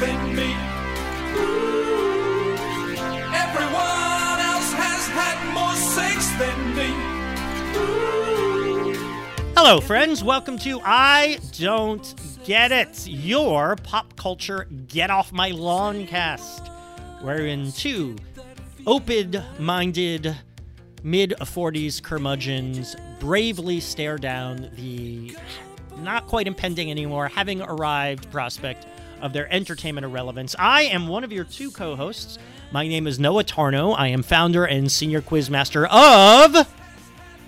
than me. Ooh. Everyone else has had more sex than me. Ooh. Hello, friends. Welcome to I Don't Get It, your pop culture get off my lawn cast, wherein two open minded mid 40s curmudgeons bravely stare down the not quite impending anymore, having arrived prospect of their entertainment irrelevance. I am one of your two co hosts. My name is Noah Tarnow. I am founder and senior quizmaster of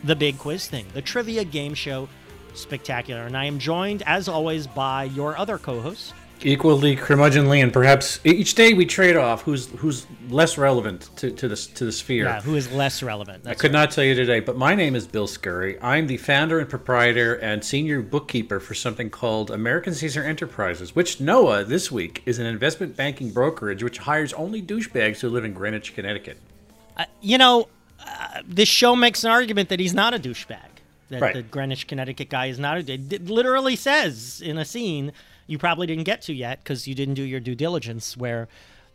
the Big Quiz Thing, the trivia game show spectacular. And I am joined, as always, by your other co host, equally curmudgeonly, and perhaps each day we trade off who's who's less relevant to, to the to the sphere. yeah, who is less relevant. I could not tell you today, but my name is Bill Scurry. I'm the founder and proprietor and senior bookkeeper for something called American Caesar Enterprises, which Noah this week is an investment banking brokerage which hires only douchebags who live in Greenwich, Connecticut. you know, uh, this show makes an argument that he's not a douchebag. That Right. the Greenwich, Connecticut guy is not a. It literally says in a scene you probably didn't get to yet because you didn't do your due diligence, where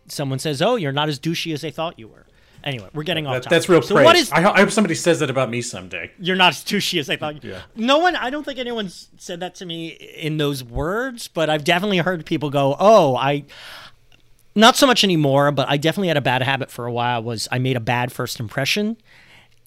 someone says, "Oh, you're not as douchey as they thought you were." Anyway, we're getting off That, topic. that's real So praise. what is I, I hope somebody says that about me someday. you're not as douchey as I thought. Yeah. No one, I don't think anyone's said that to me in those words, but I've definitely heard people go, "Oh, I." Not so much anymore, but I definitely had a bad habit for a while. Was I made a bad first impression,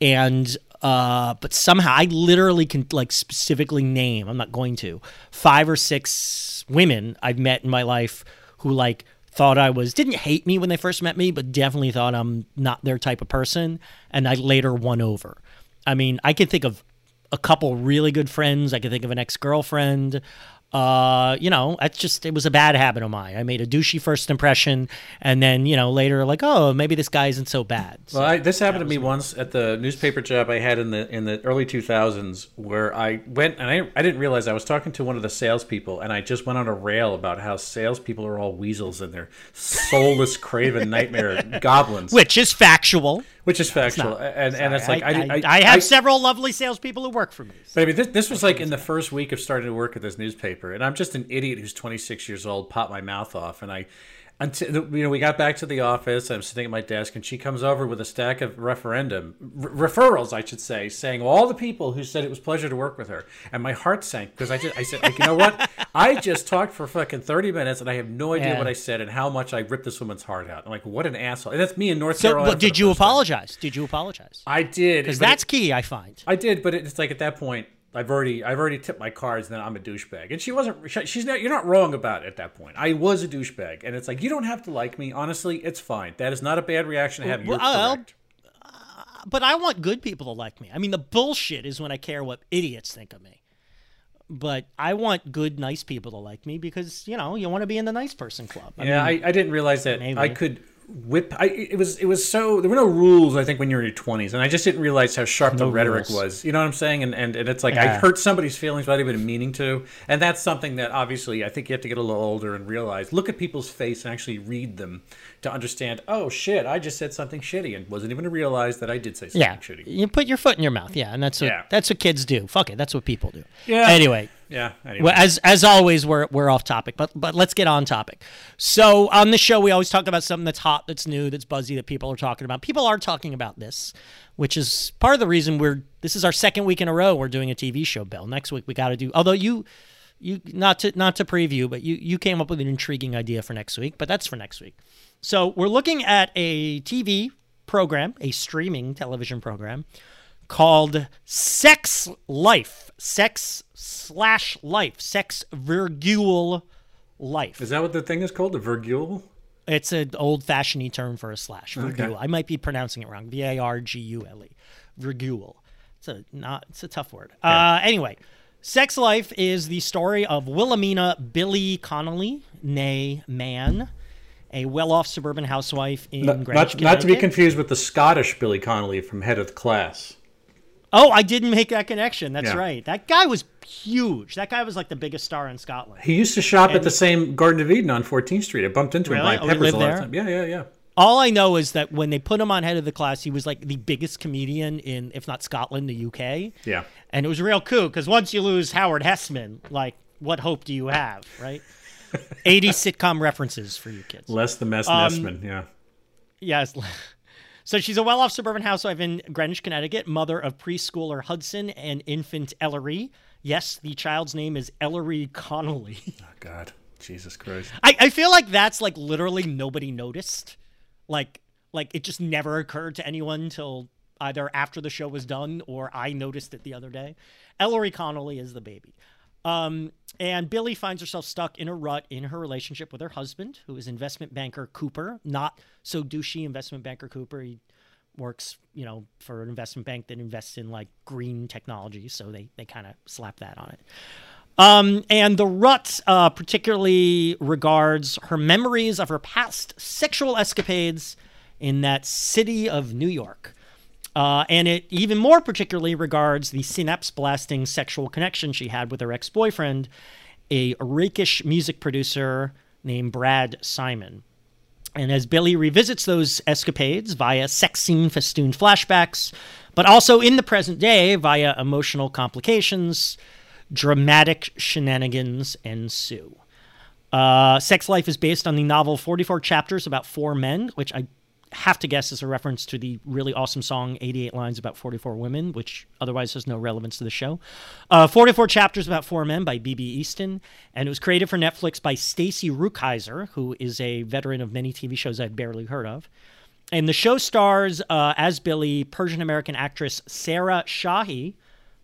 and uh, but somehow I literally can like specifically name. I'm not going to five or six women I've met in my life who like thought I was didn't hate me when they first met me, but definitely thought I'm not their type of person, and I later won over. I mean, I can think of a couple really good friends. I can think of an ex girlfriend. Uh, you know, that's just it was a bad habit of mine. I made a douchey first impression, and then you know later like, oh, maybe this guy isn't so bad. So, Well, I, this happened to me once at the newspaper job I had in the in the early 2000s, where I went and I, I didn't realize I was talking to one of the salespeople, and I just went on a rail about how salespeople are all weasels and they're soulless, craven nightmare goblins, which is factual. Which is factual, and and it's like I, I, I, I have several lovely salespeople who work for me. But I mean, this, this was like in the first week of starting to work at this newspaper, and I'm just an idiot who's 26 years old. Pop my mouth off, and I, until you know, we got back to the office. I'm sitting at my desk, and she comes over with a stack of referendum r- referrals, I should say, saying all the people who said it was pleasure to work with her, and my heart sank because I just I said, like, you know what? I just talked for fucking 30 minutes, and I have no idea Yeah. what I said and how much I ripped this woman's heart out. I'm like, what an asshole! And that's me in North So, Carolina. but did you first time. apologize? Did you apologize? I did, Because but it- that's key, I find. I did, but it's like at that point, I've already I've already tipped my cards. Then I'm a douchebag, and she wasn't. She's not. You're not wrong about it at that point. I was a douchebag, and it's like you don't have to like me. Honestly, it's fine. That is not a bad reaction to have. Well, correct. Uh, but I want good people to like me. I mean, the bullshit is when I care what idiots think of me. But I want good, nice people to like me because you know you want to be in the nice person club. I yeah, mean, I, I didn't realize that maybe. I could whip. I it was it was so there were no rules. I think when you're in your 20s, and I just didn't realize how sharp the rhetoric rules. was. You know what I'm saying? And and, and it's like I hurt somebody's feelings without even meaning to. And that's something that obviously I think you have to get a little older and realize. Look at people's face and actually read them to understand. Oh shit! I just said something shitty and wasn't even to realize that I did say something yeah, shitty. you put your foot in your mouth. Yeah, and that's what Yeah. that's what kids do. Fuck it, that's what people do. Yeah. Anyway, Yeah. Anyway. Well, as as always, we're we're off topic, but but let's get on topic. So on the show, we always talk about something that's hot, that's new, that's buzzy, that people are talking about. People are talking about this, which is part of the reason we're. This is our second week in a row we're doing a TV show. Bill, next week we got to do. Although you, you not to not to preview, but you you came up with an intriguing idea for next week, but that's for next week. So we're looking at a TV program, a streaming television program called Sex Life. Sex slash life. Sex virgule life. is that what the thing is called? The virgule? It's an old fashioned term for a slash. Virgule. I might be pronouncing it wrong. V A R G U L E. Virgule. It's a not it's a tough word. Uh anyway. Sex Life is the story of Wilhelmina Billy Connolly, nay man, a well-off suburban housewife in Not, Greenwich, not, not to be confused with the Scottish Billy Connolly from Head of the Class. Oh, I didn't make that connection. That's Yeah. right. That guy was huge. That guy was like the biggest star in Scotland. He used to shop at the same Garden of Eden on 14th Street. I bumped into him Really? buying Oh, peppers lived a lot there? of time. Yeah, yeah, yeah. All I know is that when they put him on head of the class, he was like the biggest comedian in, if not Scotland, the UK. Yeah. And it was real cool because once you lose Howard Hesseman, like, what hope do you have, right? 80 sitcom references for you kids. Less the mess Um, Nessman, yeah. Yes. So she's a well off suburban housewife in Greenwich, Connecticut, mother of preschooler Hudson and infant Ellery. Yes, the child's name is Ellery Connolly. Oh, God. Jesus Christ. I, I feel like that's like literally nobody noticed. Like like it just never occurred to anyone until either after the show was done or I noticed it the other day. Ellery Connolly is the baby. Um, and Billy finds herself stuck in a rut in her relationship with her husband, who is investment banker Cooper, not so douchey investment banker Cooper. He works, you know, for an investment bank that invests in like green technology, so they they kind of slap that on it. Um, and the rut uh, particularly regards her memories of her past sexual escapades in that city of New York. Uh, and it even more particularly regards the synapse blasting sexual connection she had with her ex boyfriend, a rakish music producer named Brad Simon. And as Billy revisits those escapades via sex scene festooned flashbacks, but also in the present day via emotional complications, dramatic shenanigans ensue. Uh, Sex Life is based on the novel 44 Chapters About Four Men, which I have to guess is a reference to the really awesome song 88 Lines About 44 Women, which otherwise has no relevance to the show. Uh, 44 Chapters About Four Men by B.B. Easton, and it was created for Netflix by Stacy Rukeyser, who is a veteran of many TV shows I've barely heard of. And the show stars uh, as Billy Persian American actress Sarah Shahi,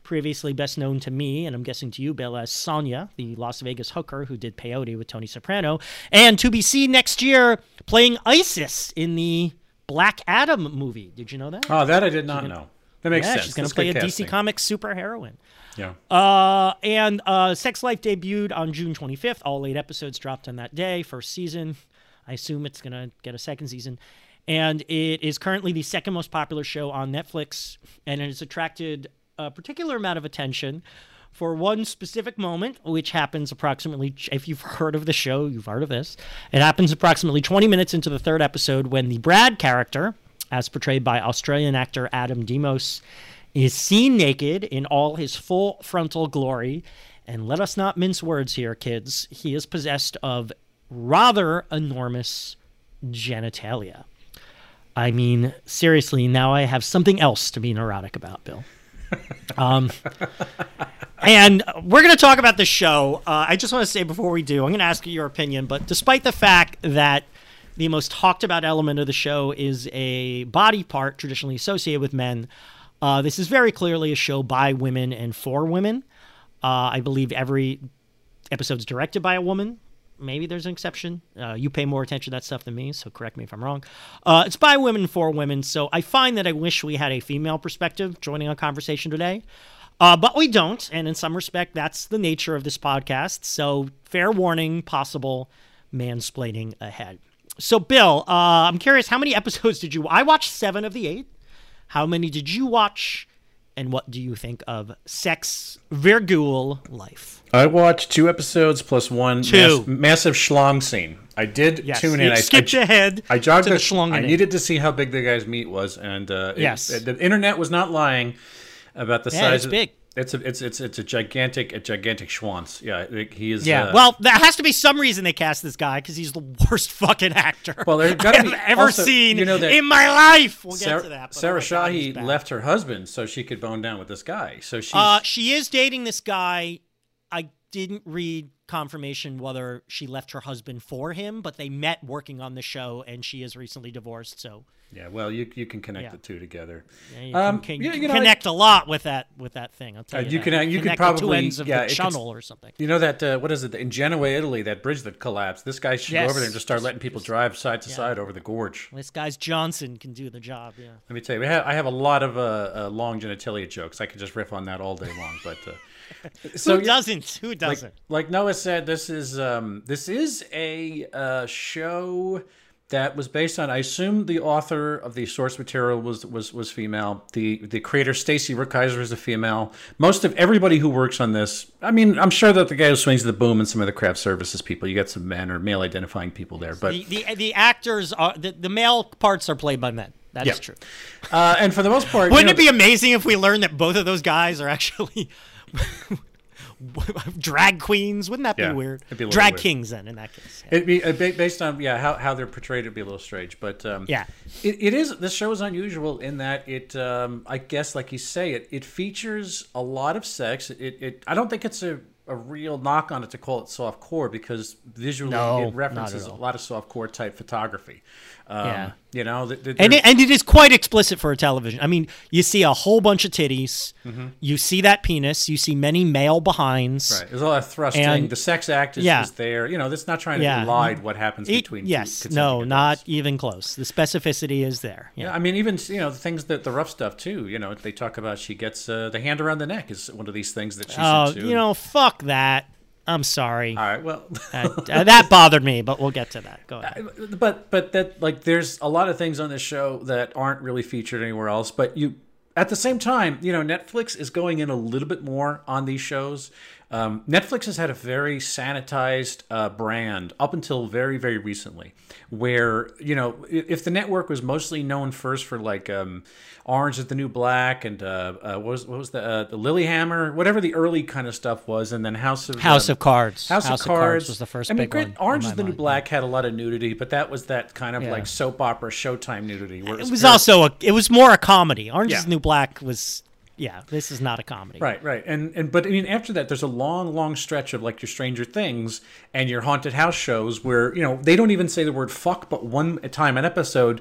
previously best known to me, and I'm guessing to you, Bill, as Sonia, the Las Vegas hooker who did peyote with Tony Soprano, and to be seen next year playing Isis in the Black Adam movie. Did you know that? Oh, that I did not know. That makes yeah, sense. she's going to play a good DC casting. Comics superheroine. Yeah. Uh, and uh, Sex Life debuted on June 25th. All eight episodes dropped on that day, first season. I assume it's going to get a second season. And it is currently the second most popular show on Netflix, and it has attracted a particular amount of attention for one specific moment, which happens approximately, if you've heard of the show, you've heard of this. It happens approximately 20 minutes into the third episode when the Brad character, as portrayed by Australian actor Adam Demos, is seen naked in all his full frontal glory. And let us not mince words here, kids. He is possessed of rather enormous genitalia. I mean, seriously, now I have something else to be neurotic about, Bill. Um, and we're going to talk about the show. Uh, I just want to say before we do, I'm going to ask you your opinion. But despite the fact that the most talked about element of the show is a body part traditionally associated with men, uh, this is very clearly a show by women and for women. Uh, I believe every episode is directed by a woman. Maybe there's an exception. Uh, you pay more attention to that stuff than me, so correct me if I'm wrong. Uh, it's by women for women, so I find that I wish we had a female perspective joining our conversation today. Uh, but we don't, and in some respect, that's the nature of this podcast. So, fair warning, possible mansplaining ahead. So, Bill, uh, I'm curious, how many episodes did you? I watched seven of the eight. How many did you watch? And what do you think of Sex Virgule Life? I watched two episodes plus one Two. mass- massive schlong scene. I did Yes, tune you in. I skipped I, ahead I jogged to the the schlong. I needed to see how big the guy's meat was, and uh, it- Yes. the internet was not lying about the Yeah, size. it's of, big. It's a it's it's it's a gigantic a gigantic schwanz. Yeah, he is. Yeah. uh, well, there has to be some reason they cast this guy because he's the worst fucking actor Well, there's gotta have be- ever also, seen you know that in my life. We'll Sarah, get to that. Sarah oh my God, Shahi left her husband so she could bone down with this guy. So she's Uh, she is dating this guy. I didn't read confirmation whether she left her husband for him, but they met working on the show, and she is recently divorced. So yeah. Well, you you can connect Yeah. the two together. yeah, you Um, can, can, you you know, connect a lot with that with that thing. I'll tell Uh, you. you that. can- you could connect the two ends of yeah, the channel or something. You know that uh, what is it in Genoa, Italy? That bridge that collapsed. This guy should go over there and just start letting people drive side to side over the gorge. This guy's Johnson can do the job. Yeah. Let me tell you, we have, I have a lot of uh, uh, long genitalia jokes. I could just riff on that all day long. But uh, so Who doesn't? Who like, doesn't? like Noah said, this is um, this is a uh, show that was based on. I assume the author of the source material was was was female. The the creator Stacy Rukeyser is a female. Most of everybody who works on this, I mean, I'm sure that the guy who swings the boom and some of the craft services people, you got some men or male identifying people there, but. the, the the actors are the, the male parts are played by men. That is Yeah. true. Uh, and for the most part, Wouldn't know, it be amazing if we learned that both of those guys are actually drag queens. Wouldn't that be Yeah, weird? be drag weird. kings then in that case. Yeah. It'd be uh, based on yeah how, how they're portrayed. It'd be a little strange, but um, Yeah. it, it is. This show is unusual in that it, um, I guess, like you say, it it features a lot of sex. It, it I don't think it's a, a real knock on it to call it soft core because visually No, it references a lot of soft core type photography. Um, Yeah. you know, th- th- and it, and it is quite explicit for a television. I mean, you see a whole bunch of titties. Mm-hmm. You see that penis. You see many male behinds. Right. There's a lot of thrusting. And- the sex act is, Yeah. is there. You know, that's not trying to Yeah. elide what happens It- between. yes, no, adults. not even close. The specificity is there. Yeah. Yeah, I mean, even you know the things that the rough stuff too. You know, they talk about she gets uh, the hand around the neck is one of these things that she's Oh, into. you know, fuck that. I'm sorry. All right. Well, Uh, uh, that bothered me, but we'll get to that. Go ahead. but but that like there's a lot of things on this show that aren't really featured anywhere else. But you at the same time, you know, Netflix is going in a little bit more on these shows. Um, Netflix has had a very sanitized uh, brand up until very very recently, where you know if the network was mostly known first for like um, Orange is the New Black and uh, uh, what was what was the uh, the Lilyhammer, whatever the early kind of stuff was, and then House of House um, of Cards. House, of, Cards. was the first I mean, big granted, one. in Orange is the New mind. Black had a lot of nudity, but that was that kind of Yeah. like soap opera Showtime nudity. Where It was very- also a. It was more a comedy. Orange is the New Black was. Yeah, this is not a comedy. right, right, and and but I mean after that, there's a long, long stretch of like your Stranger Things and your haunted house shows where you know they don't even say the word fuck, but one time an episode,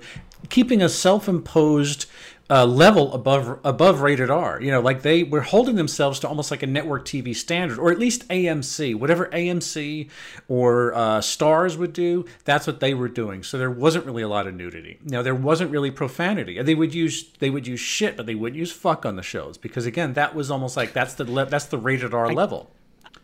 keeping a self-imposed. Uh, level above above rated R, you know, like they were holding themselves to almost like a network TV standard, or at least AMC, whatever AMC or uh, Starz would do. That's what they were doing. So there wasn't really a lot of nudity. Now there wasn't really profanity. They would use they would use shit, but they wouldn't use fuck on the shows because again, that was almost like that's the le- that's the rated R level.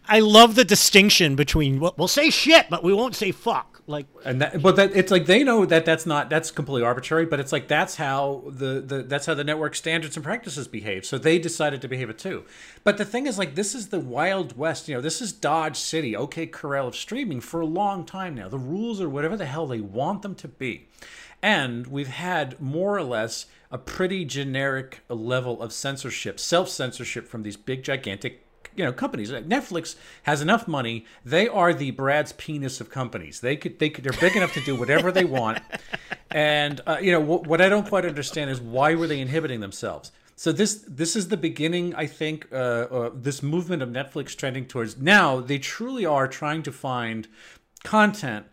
I love the distinction between well, we'll say shit, but we won't say fuck. Like and that, but that it's like they know that that's not that's completely arbitrary but it's like that's how the, the that's how the network standards and practices behave. So they decided to behave it too. But the thing is like this is the wild west you know this is dodge city okay corral of streaming for a long time now. The rules are whatever the hell they want them to be. And we've had more or less a pretty generic level of censorship self-censorship from these big gigantic you know companies. Like netflix has enough money. They are the brad's penis of companies. They could they could they're big enough to do whatever they want. And uh, you know what, what i don't quite understand is why were they inhibiting themselves? So this this is the beginning i think uh, uh, this movement of netflix trending towards now they truly are trying to find content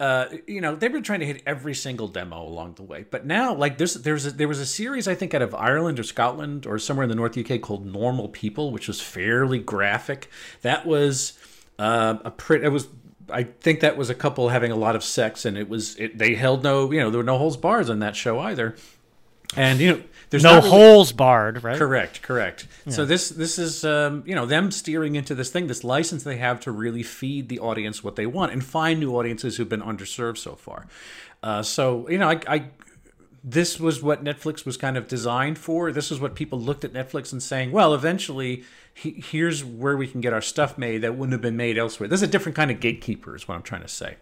uh, you know they've been trying to hit every single demo along the way. But now like there's there's a, there was a series i think out of ireland or scotland or somewhere in the north uk called normal people which was fairly graphic. That was uh, a pretty it was i think that was a couple having a lot of sex and it was it, they held no you know there were no holes bars on that show either. And you know there's no really- holes barred, right? Correct, correct. So this this is um, you know them steering into this thing, this license they have to really feed the audience what they want and find new audiences who've been underserved so far. Uh, so you know, I, I this was what Netflix was kind of designed for. This is what people looked at Netflix and saying, well, eventually. he- Here's where we can get our stuff made that wouldn't have been made elsewhere. This is a different kind of gatekeeper, is what I'm trying to say.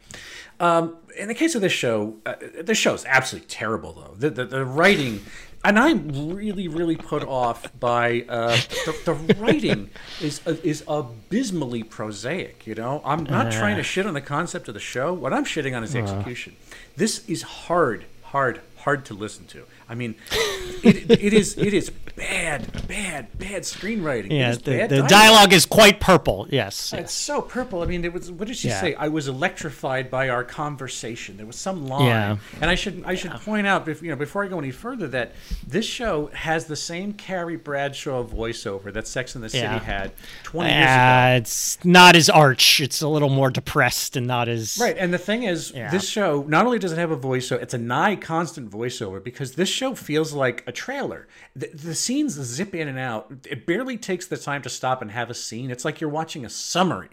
Um, in the case of this show, uh, the show is absolutely terrible, though. The, the, the writing, and I'm really, really put off by uh, the, the writing is uh, is abysmally prosaic. You know, I'm not trying to shit on the concept of the show. What I'm shitting on is the execution. This is hard, hard, hard to listen to. I mean, it, it is it is bad, bad, bad screenwriting. Yeah, the, bad the dialogue is quite purple. Yes. it's so purple. I mean, it was. What did she Yeah. say? I was electrified by our conversation. There was some line, Yeah. and I should I should point out, you know, before I go any further, that this show has the same Carrie Bradshaw voiceover that Sex and the City had twenty years ago. Uh, it's not as arch. It's a little more depressed and not as Right, and the thing is, this show not only does it have a voiceover, it's a nigh constant voiceover because this show feels like a trailer. The, the scenes zip in and out. It barely takes the time to stop and have a scene. It's like you're watching a summary.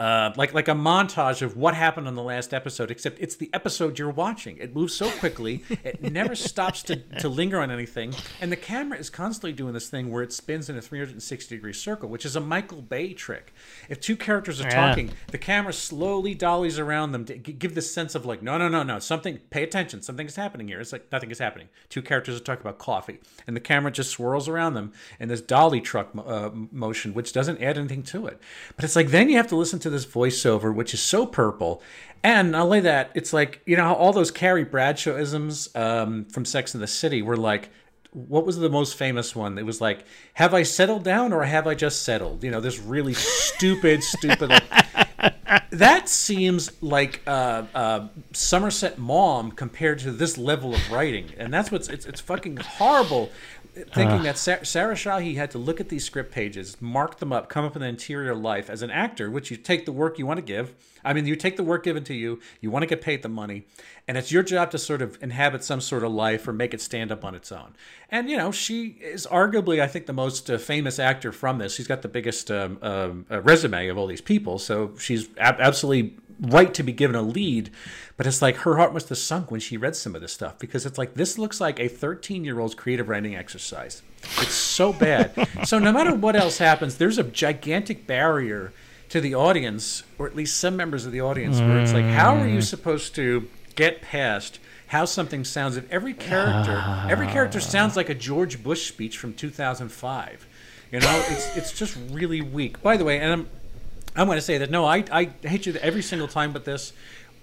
Uh, like like a montage of what happened on the last episode, except it's the episode you're watching. It moves so quickly, it never stops to, to linger on anything, and the camera is constantly doing this thing where it spins in a 360 degree circle, which is a Michael Bay trick. If two characters are Yeah. talking, the camera slowly dollies around them to g- give this sense of like, no, no, no, no, something. Pay attention, something is happening here. It's like nothing is happening. Two characters are talking about coffee, and the camera just swirls around them in this dolly truck uh, motion, which doesn't add anything to it. But it's like then you have to listen to this voiceover, which is so purple. And not only that, it's like you know how all those Carrie Bradshaw isms um, from Sex and the City were like what was the most famous one? It was like, "Have I settled down or have I just settled?" You know, this really stupid, stupid. Like, that seems like uh, uh, Somerset Maugham compared to this level of writing, and that's what's it's, it's fucking horrible. Thinking that Sa- Sarah Shahi had to look at these script pages, mark them up, come up with an interior life as an actor, which you take the work you want to give. I mean, you take the work given to you, you want to get paid the money, and it's your job to sort of inhabit some sort of life or make it stand up on its own. And you know, she is arguably, I think, the most uh, famous actor from this. She's got the biggest um, um, uh, resume of all these people, so she's ab- absolutely right to be given a lead. But it's like her heart must have sunk when she read some of this stuff because it's like this looks like a 13 year old's creative writing exercise. It's so bad. so no matter what else happens, there's a gigantic barrier to the audience, or at least some members of the audience, where it's like, how are you mm. supposed to get past how something sounds if every character, every character sounds like a George Bush speech from 2005. You know, it's it's just really weak. By the way, and I'm I'm going to say that no, I I hate you every single time, but this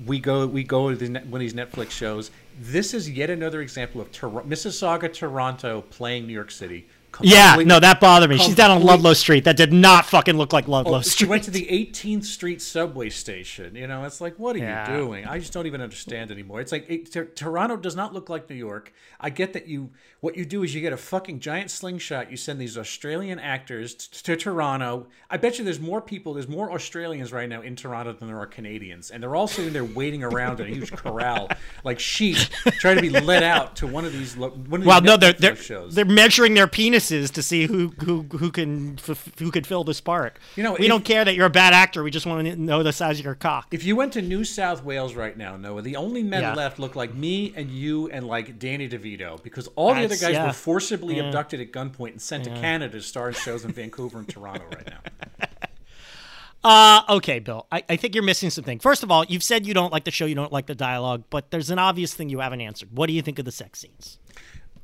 we go we go to the, one of these Netflix shows. This is yet another example of Tor- Mississauga, Toronto playing New York City. Yeah, no, that bothered me. She's down on Ludlow Street. That did not fucking look like oh, Ludlow Oh, she went to the 18th Street subway station. You know, it's like, what are Yeah. you doing? I just don't even understand anymore. It's like it, Tor- Toronto does not look like New York. I get that you. What you do is you get a fucking giant slingshot. You send these Australian actors t- to Toronto. I bet you there's more people. There's more Australians right now in Toronto than there are Canadians, and they're all sitting there waiting around in a huge corral like sheep, trying to be let out to one of these. One of these well, no, they're they're, shows. they're measuring their penises to see who who who can f- who could fill this part. You know, we if- don't care that you're a bad actor. We just want to know the size of your cock. If you went to New South Wales right now, Noah, the only men Yeah. left look like me and you and like Danny DeVito because all the other guys yeah. were forcibly abducted at gunpoint and sent to Canada to star in shows in Vancouver and Toronto right now. Uh, okay, Bill. I, I think you're missing something. First of all, you've said you don't like the show, you don't like the dialogue, but there's an obvious thing you haven't answered. What do you think of the sex scenes?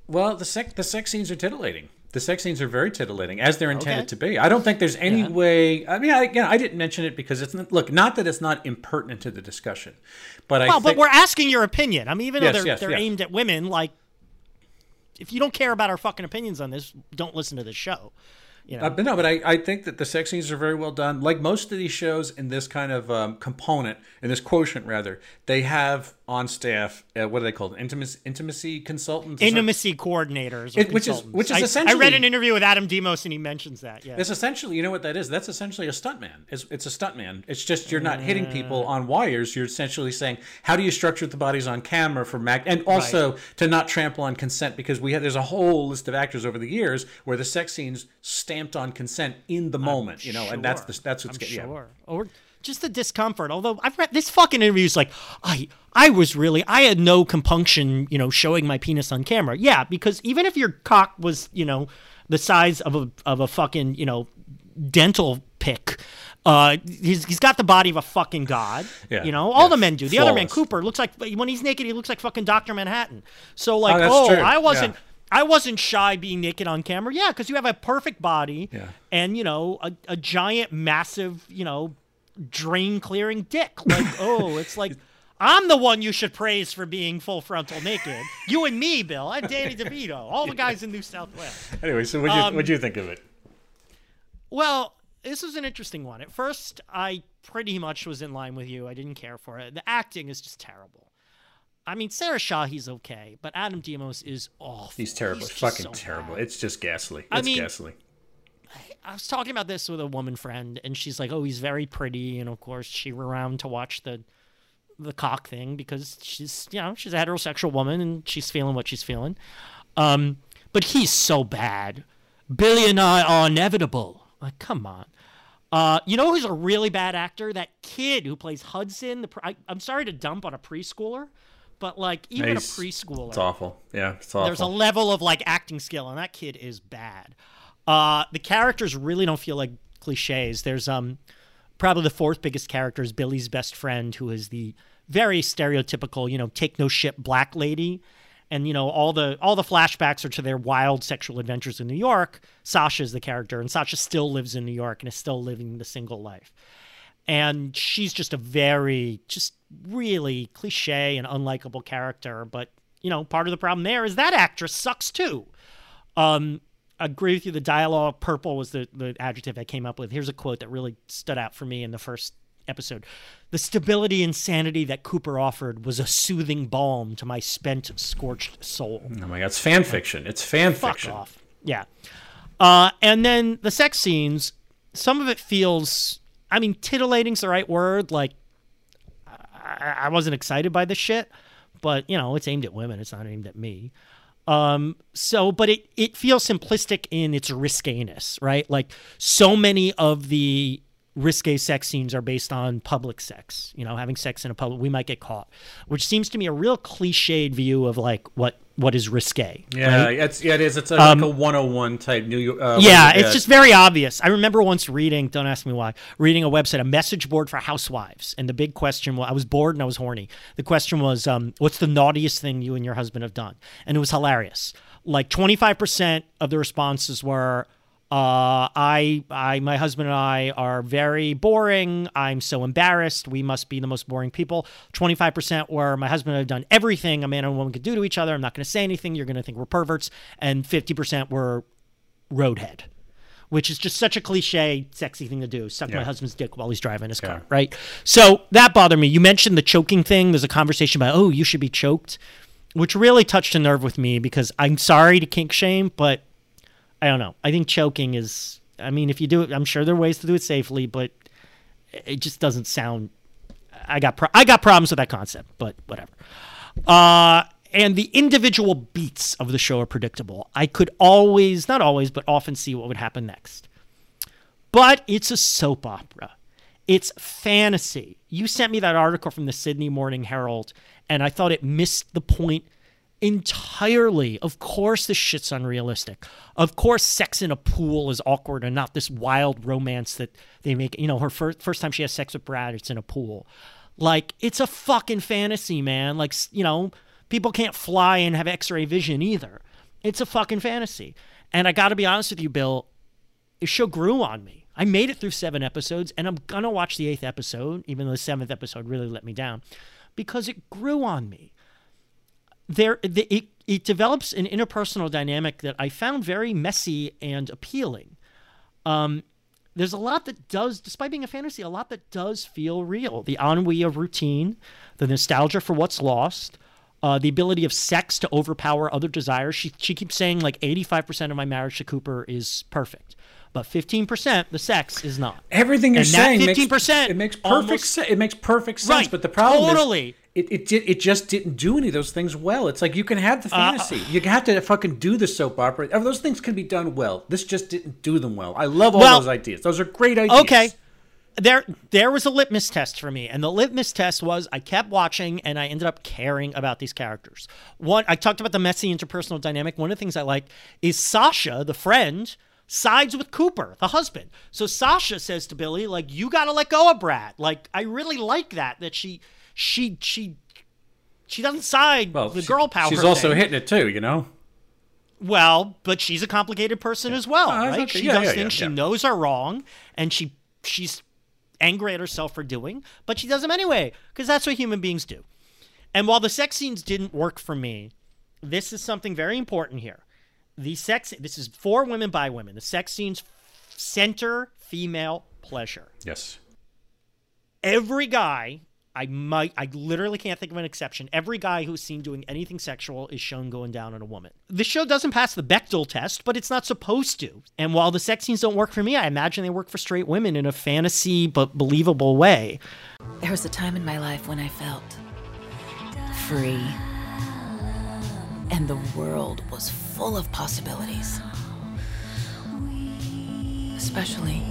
Well, the sex the sex scenes are titillating. The sex scenes are very titillating, as they're intended Okay. to be. I don't think there's any way. I mean, I, again, I didn't mention it because it's look not that it's not impertinent to the discussion, but I Well, think but we're asking your opinion. I mean, even Yes, though they're, yes, they're yes. aimed at women, like, if you don't care about our fucking opinions on this, don't listen to this show. You know? Uh, but no, but I, I think that the sex scenes are very well done. Like most of these shows in this kind of um, component, in this quotient rather, they have on staff uh, what are they called? Intimacy, intimacy consultants. Intimacy coordinators, or It- which is- which is I- I, read an interview with Adam Demos, and he mentions that. Yeah, It's essentially, you know what that is? That's essentially a stuntman. It's, it's a stuntman. It's just you're not hitting people on wires. You're essentially saying, how do you structure the bodies on camera for Mac, and also to not trample on consent because we have there's a whole list of actors over the years where the sex scenes stamped on consent in the moment. You know, and that's the that's what's I'm getting. Yeah. Or just the discomfort. Although I've read this fucking interview is like, I I was really I had no compunction, you know, showing my penis on camera. Yeah, because even if your cock was, you know, the size of a of a fucking, you know, dental pick. Uh, he's, he's got the body of a fucking god. Yeah, You know, all yeah, the men do. The other man. Cooper, looks like when he's naked, he looks like fucking Doctor Manhattan. So like, Oh, oh. I wasn't. Yeah. I wasn't shy being naked on camera. Yeah, because you have a perfect body Yeah. and you know a, a giant, massive, you know, drain clearing dick. Like, oh, it's like I'm the one you should praise for being full frontal naked. You and me, Bill. I'm Danny DeVito. All the guys in New South Wales. Anyway, so what do you Um, what do you think of it? Well, this was an interesting one. At first, I pretty much was in line with you. I didn't care for it. The acting is just terrible. I mean, Sarah Shahi's okay, but Adam Demos is awful. He's terrible. just Fucking so terrible. bad. It's just ghastly. It's I mean- ghastly. I was talking about this with a woman friend, and she's like, "Oh, he's very pretty," and of course, she were around to watch the the cock thing because she's you know she's a heterosexual woman and she's feeling what she's feeling. Um, but he's so bad. Billy and I are inevitable. Like, come on. Uh, you know who's a really bad actor? That kid who plays Hudson. The I, I'm sorry to dump on a preschooler, but like even He's- a preschooler, It's awful. Yeah, it's awful. there's a level of like acting skill, and that kid is bad. Uh, the characters really don't feel like cliches. There's um probably the fourth biggest character is Billy's best friend, who is the very stereotypical, you know, take no shit black lady. And you know all the all the flashbacks are to their wild sexual adventures in New York. Sasha's the character, and Sasha still lives in New York and is still living the single life and she's just a very just really cliche and unlikable character but you know part of the problem there is that actress sucks too um I agree with you the dialogue purple was the the adjective i came up with here's a quote that really stood out for me in the first episode the stability and sanity that cooper offered was a soothing balm to my spent scorched soul oh my god, it's fan fiction. It's fan fuck fiction. off. Yeah. Uh, and then the sex scenes, some of it feels, I mean, titillating's the right word. Like, I, I wasn't excited by the shit, but, you know, it's aimed at women. It's not aimed at me. Um, so, but it, it feels simplistic in its risqueness, right? Like, so many of the risque sex scenes are based on public sex, you know, having sex in a public, we might get caught, which seems to me a real cliched view of like what, what is risque. Yeah, right? it's yeah, it is. It's a, like a 101 type New York. Uh, Yeah, what is it? it's just very obvious. I remember once reading, don't ask me why, reading a website, a message board for housewives. And the big question was I was bored and I was horny. The question was, um, what's the naughtiest thing you and your husband have done? And it was hilarious. Like 25% of the responses were, uh, I, I, my husband and I are very boring. I'm so embarrassed. We must be the most boring people. 25% were my husband and I have done everything a man and a woman could do to each other. I'm not going to say anything. You're going to think we're perverts. And 50% were roadhead, which is just such a cliche, sexy thing to do. Suck my husband's dick while he's driving his car, Yeah. right? So that bothered me. You mentioned the choking thing. There's a conversation about, oh, you should be choked, which really touched a nerve with me because I'm sorry to kink shame, but I don't know. I think choking is, I mean, if you do it, I'm sure there are ways to do it safely, but it just doesn't sound. I got pro- I got problems with that concept, but whatever. Uh, and the individual beats of the show are predictable. I could always, not always, but often see what would happen next. But it's a soap opera. It's fantasy. You sent me that article from the Sydney Morning Herald, and I thought it missed the point entirely. Of course, this shit's unrealistic. Of course, sex in a pool is awkward and not this wild romance that they make. You know, her first first time she has sex with Brad, it's in a pool. Like it's a fucking fantasy, man. Like you know, people can't fly and have X-ray vision either. It's a fucking fantasy. And I got to be honest with you, Bill. The show grew on me. I made it through seven episodes, and I'm gonna watch the eighth episode, even though the seventh episode really let me down, because it grew on me there the, it, it develops an interpersonal dynamic that I found very messy and appealing. Um, there's a lot that does, despite being a fantasy, a lot that does feel real. The ennui of routine, the nostalgia for what's lost, uh, the ability of sex to overpower other desires. She she keeps saying like 85% of my marriage to Cooper is perfect, but 15% the sex is not. Everything you're And saying 15% makes it makes perfect almost-. It makes perfect sense. Right, But the problem totally. is, it it did it just didn't do any of those things well. It's like you can have the Uh, fantasy, you have to fucking do the soap opera. Those things can be done well. This just didn't do them well. I love all Well, those ideas. Those are great ideas. Okay. There there was a litmus test for me, and the litmus test was I kept watching and I ended up caring about these characters. One I talked about the messy interpersonal dynamic. One of the things I like is Sasha, the friend, sides with Cooper, the husband. So Sasha says to Billy, like, you gotta let go of Brad. Like, I really like that, that she she she she doesn't side Well, the she- girl power. She's also thing. hitting it too. You know. Well, but she's a complicated person as well, that's right? okay. She Yeah, does yeah, things yeah, she knows are wrong, and she she's angry at herself for doing, but she does them anyway because that's what human beings do. And while the sex scenes didn't work for me, this is something very important here. The sex this is for women by women. The sex scenes center female pleasure Yes. every guy I might I literally can't think of an exception. Every guy who's seen doing anything sexual is shown going down on a woman. The show doesn't pass the Bechdel test, but it's not supposed to. And while the sex scenes don't work for me, I imagine they work for straight women in a fantasy but believable way. There was a time in my life when I felt free. And the world was full of possibilities. Especially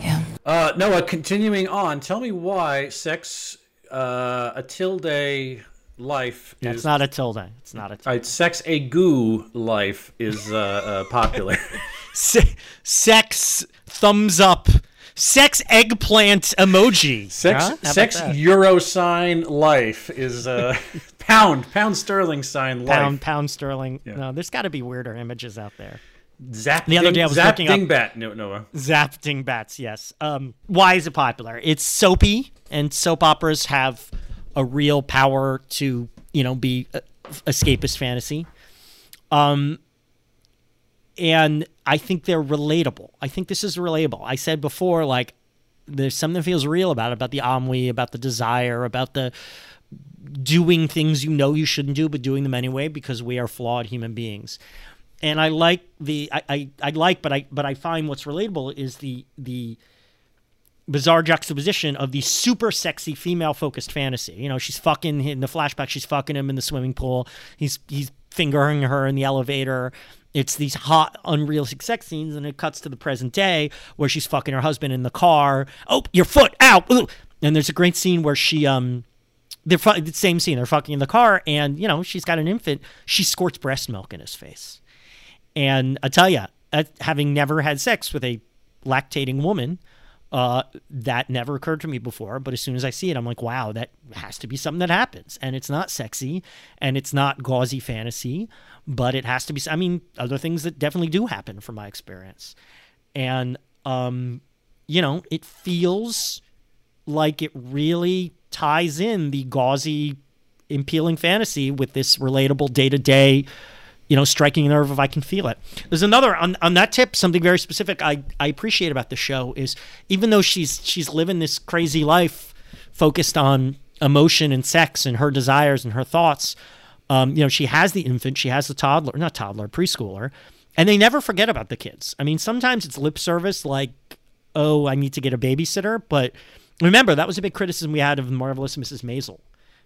Yeah. Uh, Noah, continuing on, tell me why sex, uh, a tilde life It's is not a tilde. It's not a tilde. uh, sex a goo life is uh, uh, popular. Se- sex thumbs up. Sex eggplant emoji. sex Huh? Sex that? euro sign life is uh, pound pound sterling sign life. pound pound sterling. No, there's got to be weirder images out there. Zap The other day I was zap looking up- dingbat, no, Noah. Zapf Dingbats, yes. Um, why is it popular? It's soapy, and soap operas have a real power to, you know, be uh, escapist fantasy. Um, and I think they're relatable. I think this is relatable. I said before, like, there's something that feels real about it, about the ennui, about the desire, about the doing things you know you shouldn't do, but doing them anyway because we are flawed human beings. And I like the I, I, I like, but I but I find what's relatable is the the bizarre juxtaposition of the super sexy female focused fantasy. You know, she's fucking in the flashback, she's fucking him in the swimming pool. He's he's fingering her in the elevator. It's these hot, unrealistic sex scenes, and it cuts to the present day where she's fucking her husband in the car. Oh, your foot, out. And there's a great scene where she um they're fu- the same scene. They're fucking in the car, and you know she's got an infant. She squirts breast milk in his face, and I tell you, having never had sex with a lactating woman, uh, that never occurred to me before. But as soon as I see it, I'm like, wow, that has to be something that happens, and it's not sexy, and it's not gauzy fantasy, but it has to be. I mean, other things that definitely do happen from my experience, and um, you know, it feels like it really ties in the gauzy, appealing fantasy with this relatable day to day, you know, striking a nerve if I can feel it. There's another on, on that tip, something very specific I, I appreciate about the show is even though she's she's living this crazy life focused on emotion and sex and her desires and her thoughts, um, you know, she has the infant, she has the toddler, not toddler, preschooler, and they never forget about the kids. I mean, sometimes it's lip service like, oh, I need to get a babysitter, but remember that was a big criticism we had of marvelous mrs maisel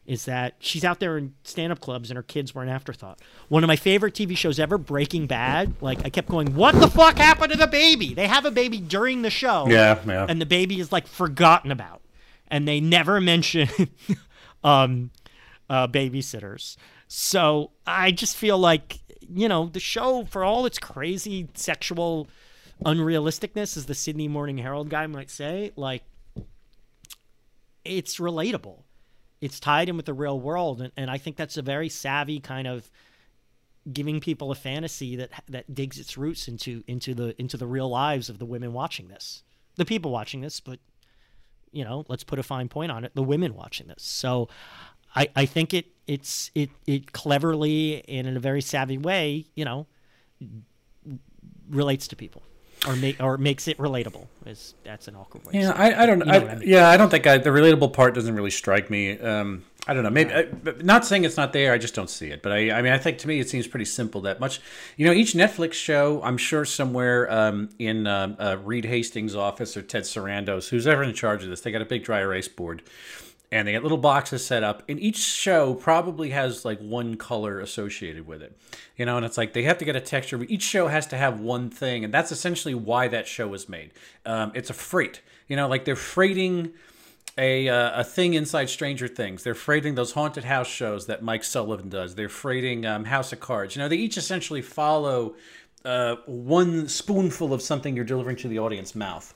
is that she's out there in stand-up clubs and her kids were an afterthought. One of my favorite tv shows ever breaking bad. Like i kept going what the fuck happened to the baby? They have a baby during the show. Yeah, yeah. and the baby is like forgotten about. And they never mention um uh babysitters. So i just feel like you know the show for all its crazy sexual unrealisticness as the sydney morning herald guy might say like it's relatable. It's tied in with the real world, and, and I think that's a very savvy kind of giving people a fantasy that that digs its roots into into the into the real lives of the women watching this, the people watching this, but you know, let's put a fine point on it, the women watching this. So, I I think it it's it it cleverly and in a very savvy way, you know, relates to people. Or, make, or makes it relatable. Is that's an awkward way. Yeah. I, I don't. You know I, I mean. Yeah, I don't think I, the relatable part doesn't really strike me. Um, I don't know. Maybe I, not saying it's not there. I just don't see it. But I, I mean, I think to me it seems pretty simple. That much, you know, each Netflix show, I'm sure somewhere um, in uh, uh, Reed Hastings' office or Ted Sarandos, who's ever in charge of this, they got a big dry erase board, and they got little boxes set up. And each show probably has like one color associated with it, you know. And it's like they have to get a texture. but Each show has to have one thing, and that's essentially why that show was made. Um, it's a freight, you know, like they're freighting a uh, a thing inside Stranger Things. They're freighting those haunted house shows that Mike Sullivan does. They're freighting um, House of Cards. You know, they each essentially follow uh, one spoonful of something you're delivering to the audience mouth.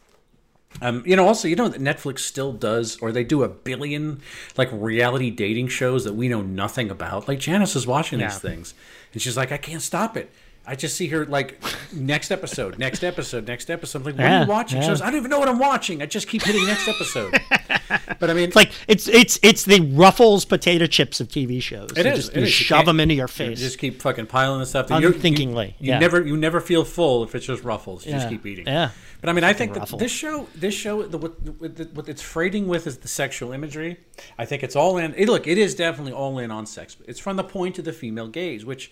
Um, you know, also, you know that Netflix still does, or they do a billion like reality dating shows that we know nothing about. Like Janice is watching Yeah. these things, and she's like, I can't stop it. I just see her like next episode, next episode, next episode. I'm like, what are you watching? Yeah. goes, I don't even know what I'm watching. I just keep hitting next episode. but I mean, It's like it's it's it's the Ruffles potato chips of TV shows. It You is, Just, it you is. Shove can't- them into your face. You just keep fucking piling the stuff. Unthinkingly, You, you yeah. never you never feel full if it's just ruffles. You just keep eating. yeah. But I mean, I think that this show, this show, the, what, what, the, what it's freighting with is the sexual imagery. I think it's all in. It, look, it is definitely all in on sex. It's from the point of the female gaze, which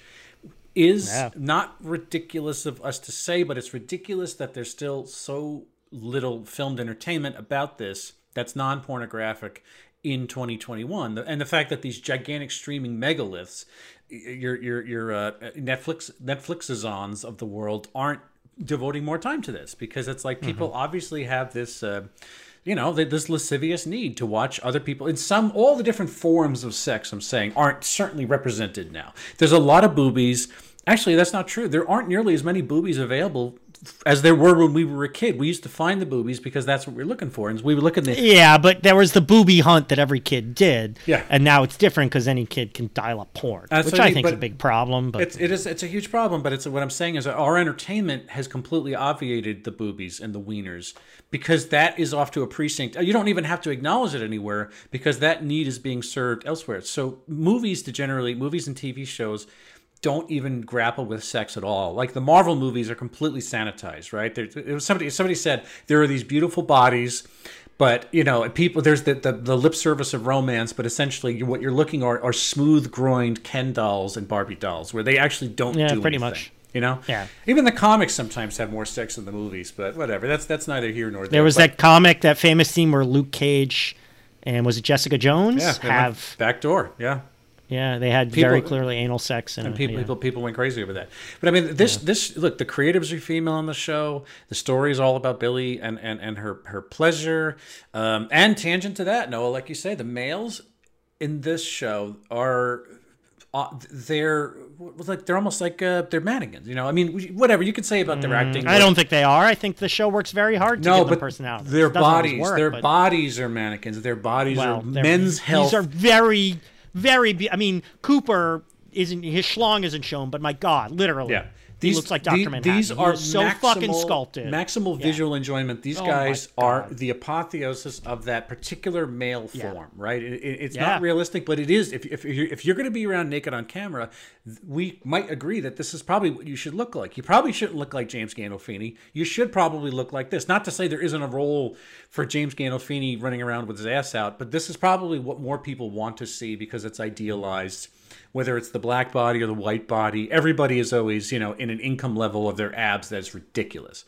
is Yeah. not ridiculous of us to say, but it's ridiculous that there's still so little filmed entertainment about this that's non-pornographic in 2021 and the fact that these gigantic streaming megaliths your your your uh, Netflix Netflixazons of the world aren't devoting more time to this because it's like people Mm-hmm. obviously have this. Uh, you know, this lascivious need to watch other people in some all the different forms of sex. I'm saying aren't certainly represented now. There's a lot of boobies. Actually, that's not true. There aren't nearly as many boobies available as there were when we were a kid. We used to find the boobies because that's what we're looking for, and we were looking. at the Yeah, but there was the booby hunt that every kid did. Yeah. And now it's different because any kid can dial up porn, That's which what I think is a big problem. But It's it is it's a huge problem, but it's what I'm saying is that our entertainment has completely obviated the boobies and the wieners because that is off to a precinct. You don't even have to acknowledge it anywhere because that need is being served elsewhere. So movies to generally movies and TV shows don't even grapple with sex at all. Like the Marvel movies are completely sanitized, right? There, it was somebody somebody said there are these beautiful bodies. But you know, people there's the, the, the lip service of romance, but essentially you- what you're looking are, are smooth groined Ken dolls and Barbie dolls, where they actually don't Yeah, do pretty anything, much. You know, Yeah. Even the comics sometimes have more sex than the movies, but whatever. That's that's neither here nor there. there was But- that comic, that famous scene where Luke Cage and was it Jessica Jones yeah, have back door, yeah. Yeah they had People- very clearly anal sex and, and people, yeah. people people went crazy over that. But I mean, this this look, the creatives are female on the show. The story is all about Billy and and and her her pleasure. Um, and tangent to that, Noah, like you say, the males in this show are. Uh, they're like they're almost like uh, they're mannequins, you know. I mean, whatever you could say about their acting. Mm, I don't think they are. I think the show works very hard to no, give but personality. their It doesn't always bodies, work, their but- bodies are mannequins. Their bodies well, they're- men's health. These are very, very. Be- I mean, Cooper isn't his schlong isn't shown, but my God, literally, Yeah. He looks like Doctor the- Manhattan. These are so fucking sculpted. Maximal Yeah. visual enjoyment. These Oh guys are the apotheosis of that particular male Yeah. form, right? It, it- it's Yeah. not realistic, but it is. If, if you're, if you're going to be around naked on camera, we might agree that this is probably what you should look like. You probably shouldn't look like James Gandolfini. You should probably look like this. Not to say there isn't a role for James Gandolfini running around with his ass out, but this is probably what more people want to see because it's idealized whether it's the black body or the white body, everybody is always, you know, in an income level of their abs that's ridiculous.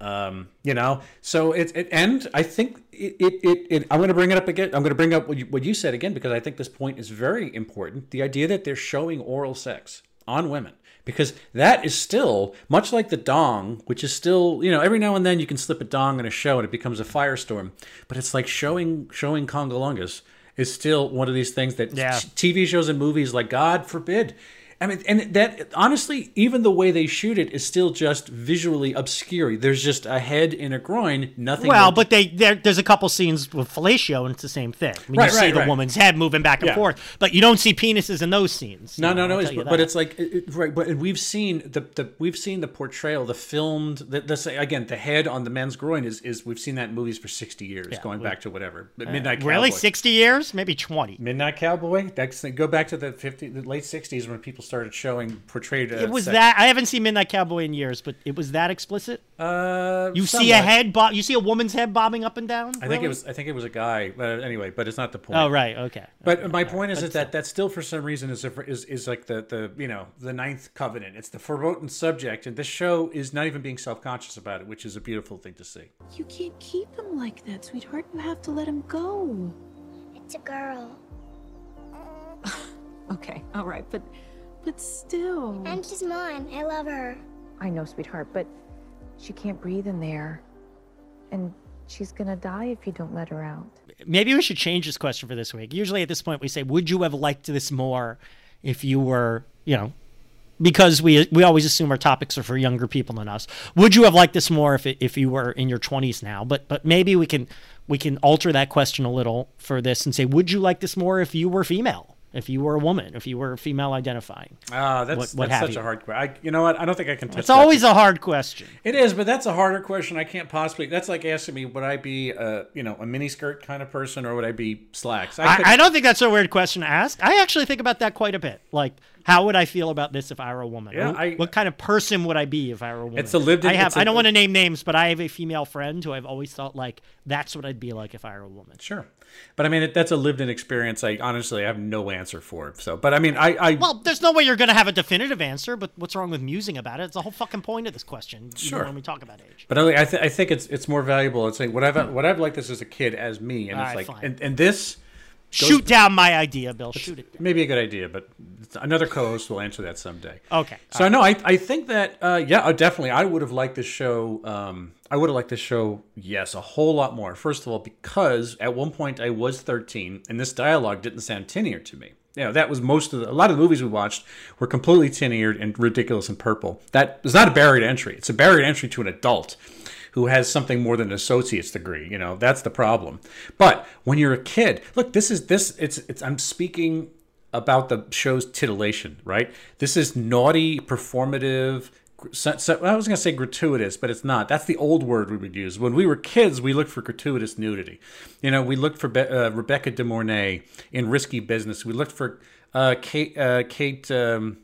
Um, you know, so it, it and I think it, it, it, it I'm going to bring it up again. I'm going to bring up what you, what you said again because I think this point is very important. The idea that they're showing oral sex on women because that is still much like the dong, which is still you know every now and then you can slip a dong in a show and it becomes a firestorm, but it's like showing showing congalungas is still one of these things that Yeah. TV shows and movies like God forbid. I mean, and that honestly, even the way they shoot it is still just visually obscure. There's just a head and a groin, nothing. Well, but they there's a couple scenes with fellatio, and it's the same thing. I mean, Right, you see right, the right. woman's head moving back and Yeah. forth, but you don't see penises in those scenes. No, no, no. It's, but it's like it, right. But we've seen the, the we've seen the portrayal, the filmed. The, the again, the head on the men's groin is is we've seen that in movies for sixty years, Yeah, going we- back to whatever uh, Midnight really sixty years, maybe twenty. Midnight Cowboy. That's go back to the fifty, the late sixties when people started showing portrayed. It was sex- that I haven't seen Midnight Cowboy in years, but it was that explicit. Uh, You see a head, bo- you see a woman's head bobbing up and down. I think it was. I think it was a guy. But anyway, but it's not the point. Oh right, okay. But my point is, is that that still for some reason is a, is is like the the you know the ninth covenant. It's the verboten subject, and this show is not even being self conscious about it, which is a beautiful thing to see. You can't keep him like that, sweetheart. You have to let him go. It's a girl. Okay, all right, but but still. And she's mine. I love her. I know, sweetheart, but she can't breathe in there. And she's gonna die if you don't let her out. Maybe we should change this question for this week. Usually at this point we say, "Would you have liked this more if you were, you know, because we we always assume our topics are for younger people than us. Would you have liked this more if it, if you were in your 20s now? But but maybe we can we can alter that question a little for this and say, would you like this more if you were female? If you were a woman, if you were female identifying, Ah, that's What- what that's such you? a hard question. You know what? I don't think I can touch. it's that. always a hard question. It is, but that's a harder question. I can't possibly. That's like asking me, would I be a you know a mini skirt kind of person, or would I be slacks? I, couldn't- I don't think that's a weird question to ask. I actually think about that quite a bit. Like, how would I feel about this if I were a woman? Yeah, I- what kind of person would I be if I were a woman? It's a lived-in- I have. I don't want to name names, but I have a female friend who I've always thought like that's what I'd be like if I were a woman. Sure, but I mean it, that's a lived-in experience. I honestly I have no answer for. So, but I mean, I, I Well, there's no way you're going to have a definitive answer. But what's wrong with musing about it? It's the whole fucking point of this question. you know, Sure. when we talk about age. But I, I, th- I think it's it's more valuable. It's like what I've what I've liked this as a kid as me, and All it's right, like and, and this Shoot down my idea, Bill. Shoot it. Maybe a good idea, but another co-host will answer that someday. Okay. So I know I, I think that uh, yeah uh, definitely I would have liked this show um, I would have liked this show yes a whole lot more first of all because at one point I was 13 and this dialogue didn't sound tinnier to me you know that was most of the, a lot of the movies we watched were completely tin-eared and ridiculous and purple that is not a barrier to entry it's a barrier to entry to an adult who has something more than an associate's degree you know that's the problem but when you're a kid look this is this it's it's i'm speaking about the show's titillation right this is naughty performative so, so, I was going to say gratuitous, but it's not. That's the old word we would use. When we were kids, we looked for gratuitous nudity. You know, we looked for Be- uh, Rebecca De Mornay in Risky Business. We looked for uh, Kate, uh, Kate um,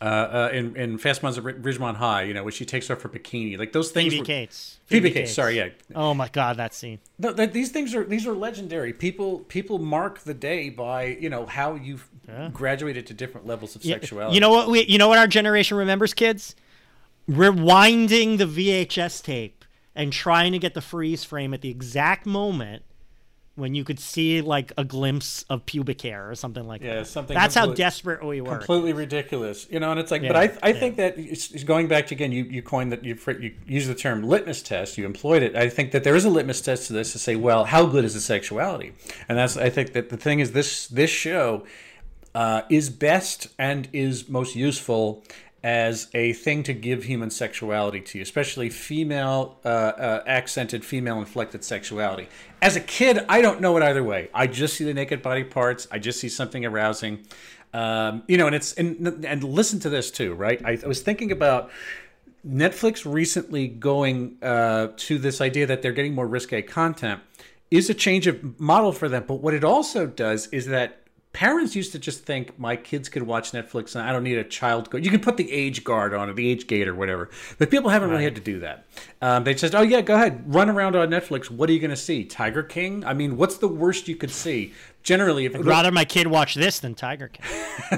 uh, uh, in, in Fast Ones at Ridgemont High, you know, when she takes off her bikini. Like those things. Phoebe were, Cates. Phoebe Cates, sorry, yeah. Oh my God, that scene. No, th- these things are these are legendary. People people mark the day by you know how you've graduated to different levels of Yeah, sexuality. You know what? We, you know what our generation remembers, kids. Rewinding the VHS tape and trying to get the freeze frame at the exact moment when you could see like a glimpse of pubic hair or something like Yeah, that. something That's how desperate we were. completely ridiculous you know and it's like Yeah, but i, I think that it's, it's going back to again you, you coined that you, you use the term litmus test you employed it i think that there is a litmus test to this to say well how good is the sexuality and that's i think that the thing is this this show uh, is best and is most useful as a thing to give human sexuality to you, especially female uh, uh, accented, female inflected sexuality. As a kid, I don't know it either way. I just see the naked body parts. I just see something arousing. Um, you know, and it's and and listen to this too, right? I, I was thinking about Netflix recently going uh, to this idea that they're getting more risque content is a change of model for them. But what it also does is that parents used to just think my kids could watch Netflix and I don't need a child guard. You can put the age guard on it, the age gate or whatever. But people haven't really had to do that. Um, they just, oh yeah, go ahead, run around on Netflix. What are you going to see? Tiger King? I mean, what's the worst you could see? Generally, if I'd rather my kid watch this than Tiger King.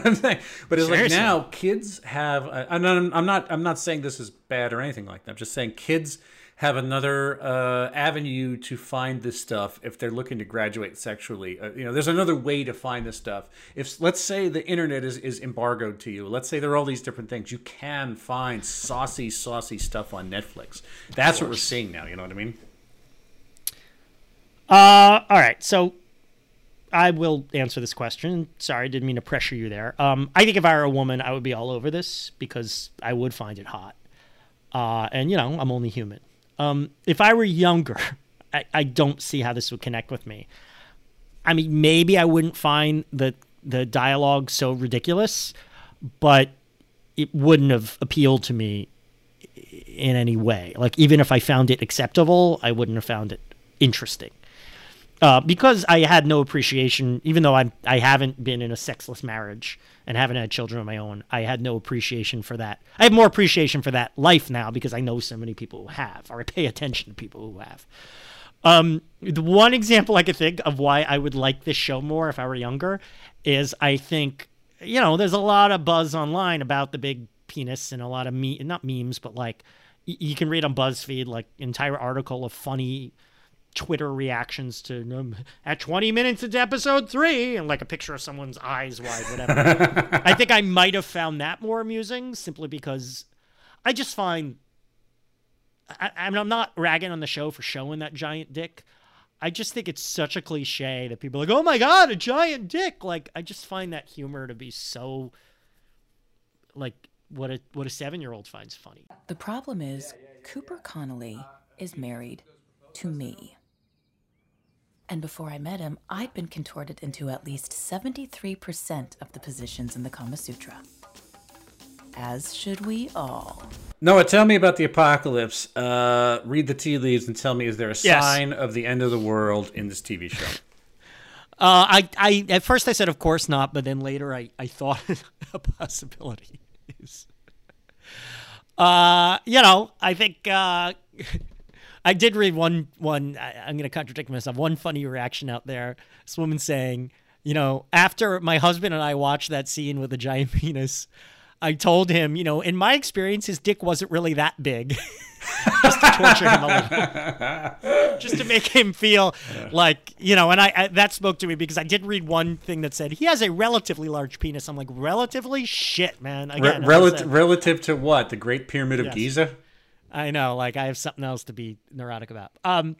I'm saying, but it's like now kids have. I'm not, I'm not. I'm not saying this is bad or anything like that. I'm just saying kids have another uh, avenue to find this stuff if they're looking to graduate sexually. Uh, you know, there's another way to find this stuff. If let's say the internet is is embargoed to you, let's say there are all these different things, you can find saucy, saucy stuff on Netflix. That's what we're seeing now. You know what I mean? Uh, all right. So I will answer this question. Sorry, I didn't mean to pressure you there. Um, I think if I were a woman, I would be all over this because I would find it hot. Uh, and you know, I'm only human. Um, if I were younger, I, I don't see how this would connect with me. I mean, maybe I wouldn't find the the dialogue so ridiculous, but it wouldn't have appealed to me in any way. Like even if I found it acceptable, I wouldn't have found it interesting. Uh, because I had no appreciation, even though I I haven't been in a sexless marriage and haven't had children of my own, I had no appreciation for that. I have more appreciation for that life now because I know so many people who have, or I pay attention to people who have. Um, the one example I could think of why I would like this show more if I were younger is I think you know there's a lot of buzz online about the big penis and a lot of me not memes but like you can read on BuzzFeed like entire article of funny Twitter reactions to um, at 20 minutes into episode three and like a picture of someone's eyes wide whatever. I think I might have found that more amusing simply because I just find I, I mean, I'm not ragging on the show for showing that giant dick. I just think it's such a cliche that people are like, oh my god, a giant dick. Like, I just find that humor to be so like what a what a seven year old finds funny. The problem is, Cooper Connolly is married to me. And before I met him, I'd been contorted into at least 73% of the positions in the Kama Sutra. As should we all. Noah, tell me about the apocalypse. Uh, read the tea leaves and tell me: is there a Yes. sign of the end of the world in this TV show? Uh, I, I at first I said of course not, but then later I, I thought a possibility is. Uh, you know, I think uh, I did read one one. I, I'm going to contradict myself. One funny reaction out there. This woman saying, you know, after my husband and I watched that scene with the giant penis, I told him, you know, in my experience, his dick wasn't really that big. just to torture him a little, just to make him feel like you know. And I, I that spoke to me because I did read one thing that said he has a relatively large penis. I'm like, relatively shit, man. Again, was, relative, relative to what? The Great Pyramid of Yes. Giza? I know, like I have something else to be neurotic about. Um,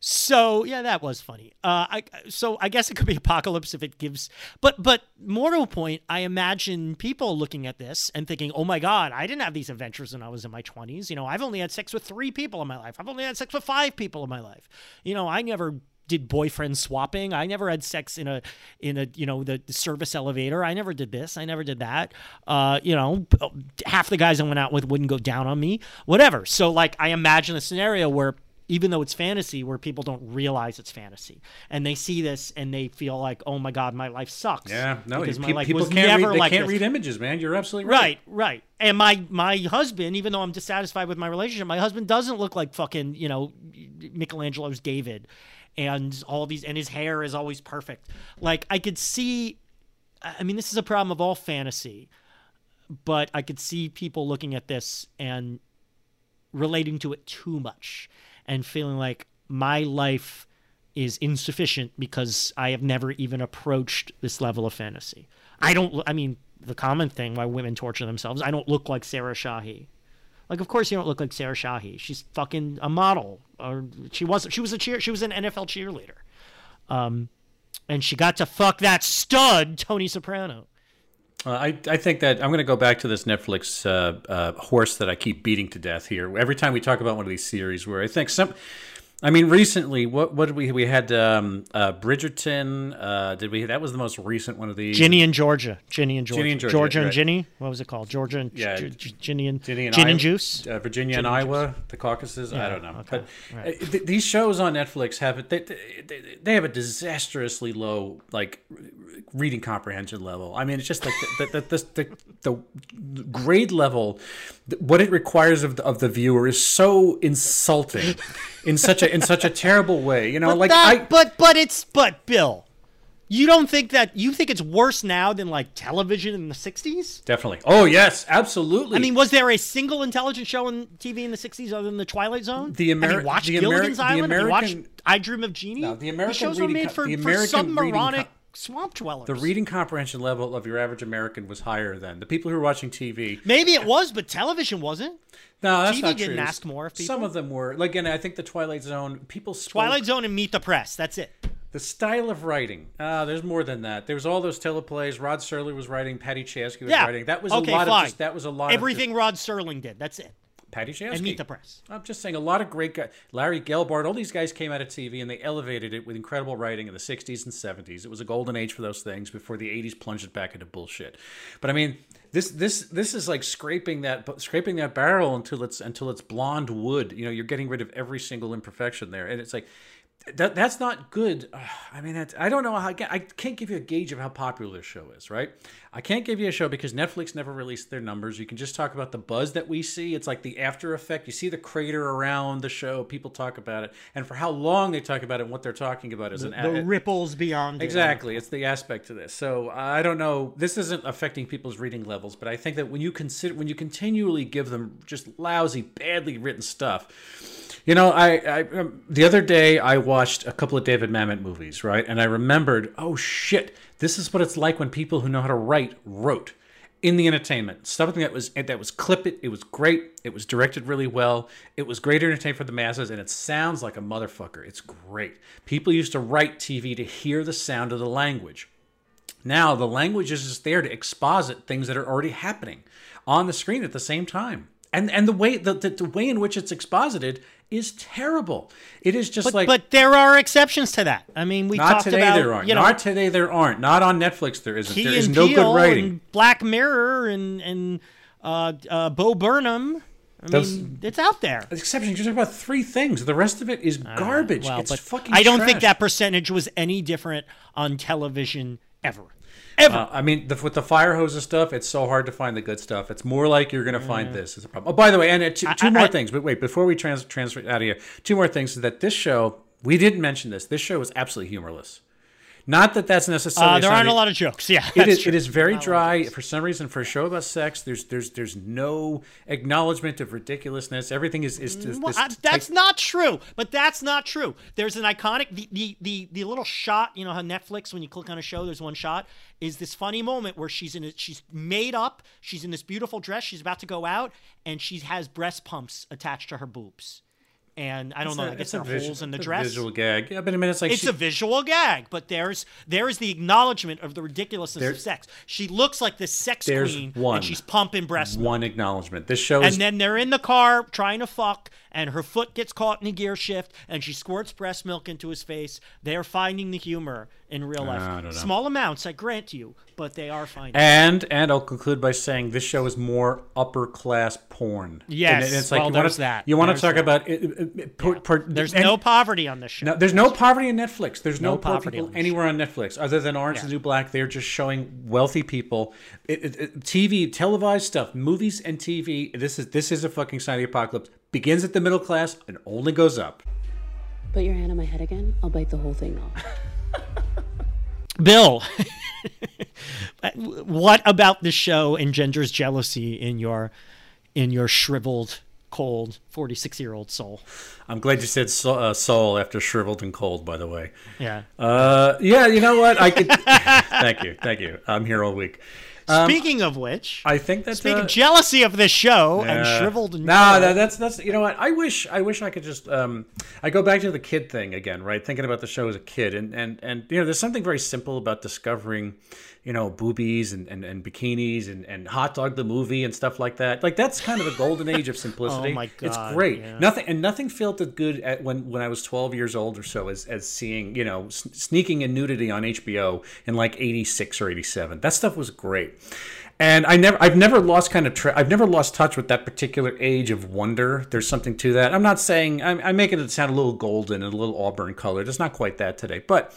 so yeah, that was funny. Uh, I so I guess it could be apocalypse if it gives, but but more to a point, I imagine people looking at this and thinking, oh my god, I didn't have these adventures when I was in my twenties. You know, I've only had sex with three people in my life. I've only had sex with five people in my life. You know, I never did boyfriend swapping. I never had sex in a in a you know the, the service elevator. I never did this. I never did that. Uh, you know, half the guys I went out with wouldn't go down on me. Whatever. So like I imagine a scenario where even though it's fantasy where people don't realize it's fantasy and they see this and they feel like oh my god my life sucks Yeah, no, because pe- my life people was can't never read. They like can't this. read images, man. You're absolutely right. Right, right. And my my husband, even though I'm dissatisfied with my relationship, my husband doesn't look like fucking you know Michelangelo's David, and all these, and his hair is always perfect. Like I could see. I mean, this is a problem of all fantasy, but I could see people looking at this and relating to it too much and feeling like my life is insufficient because I have never even approached this level of fantasy. I don't. I mean, the common thing why women torture themselves. I don't look like Sarah Shahi. Like, of course you don't look like Sarah Shahi. She's fucking a model, or she wasn't. She was a cheer. She was an NFL cheerleader, um, and she got to fuck that stud Tony Soprano. Uh, I, I think that I'm going to go back to this Netflix uh, uh, horse that I keep beating to death here. Every time we talk about one of these series, where I think some, I mean, recently, what what did we we had um, uh, Bridgerton? Uh, did we? That was the most recent one of these. Ginny and Georgia. Ginny and Georgia. Ginny and Georgia, Georgia and right. Ginny. What was it called? Georgia and Yeah. G- G- Ginny and Ginny and Gin and Juice. uh, Virginia and Gin and Iowa, the Caucasus. I don't know, okay, but right. uh, th- these shows on Netflix have it. They, they, they have a disastrously low like reading comprehension level. I mean, it's just like the the the, the, the grade level, what it requires of the, of the viewer is so insulting, in such a in such a terrible way. You know, But like that, I. but but it's but Bill, you don't think that you think it's worse now than like television in the '60s? Definitely. Oh yes, absolutely. I mean, was there a single intelligent show on TV in the '60s other than the Twilight Zone? The American, Have you watched Ameri- Gilligan's the Island? Have you watched I Dream of Jeannie? No, the American shows were made for, the for American reading submaronic co- swamp dwellers. the reading comprehension level of your average American was higher then. The people who were watching TV, Maybe it was, but television wasn't. No, that's TV not didn't true. ask more of people. Some of them were. Like, again, I think the Twilight Zone people spoke, Twilight Zone and Meet the Press. That's it. The style of writing. Uh, there's more than that. There was all those teleplays. Rod Serling was writing. Paddy Chayefsky was Yeah. writing. That was okay, a lot fine. of just. That was a lot Everything of Rod Serling did. That's it. Paddy Chayefsky And Meet the Press. I'm just saying, a lot of great guys. Larry Gelbart, all these guys came out of TV and they elevated it with incredible writing in the 60s and 70s. It was a golden age for those things before the 80s plunged it back into bullshit. But I mean, this this this is like scraping that scraping that barrel until it's until it's blonde wood. You know, you're getting rid of every single imperfection there, and it's like. That, that's not good. Ugh, I mean, that's, I don't know how. I can't give you a gauge of how popular this show is, right? I can't give you a show because Netflix never released their numbers. You can just talk about the buzz that we see. It's like the after effect. You see the crater around the show. People talk about it, and for how long they talk about it and what they're talking about is an The ripples beyond. it. Exactly, it's the aspect to this. So I don't know. This isn't affecting people's reading levels, but I think that when you consider when you continually give them just lousy, badly written stuff, you know, I, I um, the other day I watched a couple of David Mamet movies, right, and I remembered, oh shit, this is what it's like when people who know how to write wrote in the entertainment. Something that was that was clip it. It was great. It was directed really well. It was great entertainment for the masses, and it sounds like a motherfucker. It's great. People used to write TV to hear the sound of the language. Now the language is just there to exposit things that are already happening on the screen at the same time. And and the way the, the, the way in which it's exposited is terrible. It is just But, like but there are exceptions to that. I mean, we not today about there aren't. you know not today there aren't. Not on Netflix there isn't. Key there is no Peele good writing. Black Mirror and and uh, uh, Bo Burnham. I Those- mean, it's out there. Exception, you're talking about three things. The rest of it is garbage. Well, it's fucking. I don't think that percentage was any different on television ever. Ever. Uh, I mean, the, with the fire hose and stuff, it's so hard to find the good stuff. It's more like you're going to find this is a problem. Oh, by the way, and uh, two, two I- more I- things. But wait, before we trans, transfer out of here, two more things. Is that this show we didn't mention this. This show is absolutely humorless. Not that that's necessarily. Uh, there aren't a lot of jokes. Yeah, It that's is, true. it is very Not a lot of dry for some reason for a show about sex. There's there's there's no acknowledgement of ridiculousness. Everything is is, is Well, I- that's type- not true. But that's not true. There's an iconic the, the the the little shot. You know how Netflix when you click on a show, there's one shot. Is this funny moment where she's in a, she's made up. She's in this beautiful dress. She's about to go out, and she has breast pumps attached to her boobs. And I don't know. a- I guess there are visu- holes in the it's a dress. Visual gag. Yeah, but I mean, it's like It's she- a visual gag, but there's there is the acknowledgement of the ridiculousness There- of sex. She looks like this sex queen, one. and she's pumping breast milk. one acknowledgement. This show is And then they're in the car trying to fuck, and her foot gets caught in a gear shift, and she squirts breast milk into his face. They are finding the humor in real life. I don't know. Small amounts, I grant you, but they are finding. it. And and I'll conclude by saying this show is more upper class porn. Yes, and it's well, you wanna- there's that. You want There's to talk that. about it, it- it- per- There's and- no poverty on this show. No, there's no poverty in Netflix. There's no, No poverty on anywhere on Netflix other than Orange is Yeah. the New Black. They're just showing wealthy people, TV, televised stuff, movies and TV. This is this is a fucking sign of the apocalypse. Begins at the middle class and only goes up. Put your hand on my head again. I'll bite the whole thing off. Bill, what about the show engenders jealousy in your in your shriveled, cold, forty six year old soul? I'm glad you said so, uh, soul after shriveled and cold. By the way, Yeah. uh, yeah, you know what? I could. thank you, thank you. I'm here all week. Speaking of which, I think that's speaking uh, jealousy of this show and Uh, shriveled and no, no, that's that's you know what I wish I wish I could just um I go back to the kid thing again, right? Thinking about the show as a kid, and and and you know, there's something very simple about discovering, you know, boobies and and, and bikinis and and hot dog the movie and stuff like that. Like that's kind of the golden age of simplicity. Oh my god, it's great. yeah. Nothing and nothing felt as good at when when I was 12 years old or so as as seeing you know sneaking in nudity on HBO in like 86 or 87. That stuff was great. And I never, I've never lost kind of, tra- I've never lost touch with that particular age of wonder. There's something to that. I'm not saying I'm, I'm making it sound a little golden and a little auburn colored. It's not quite that today, but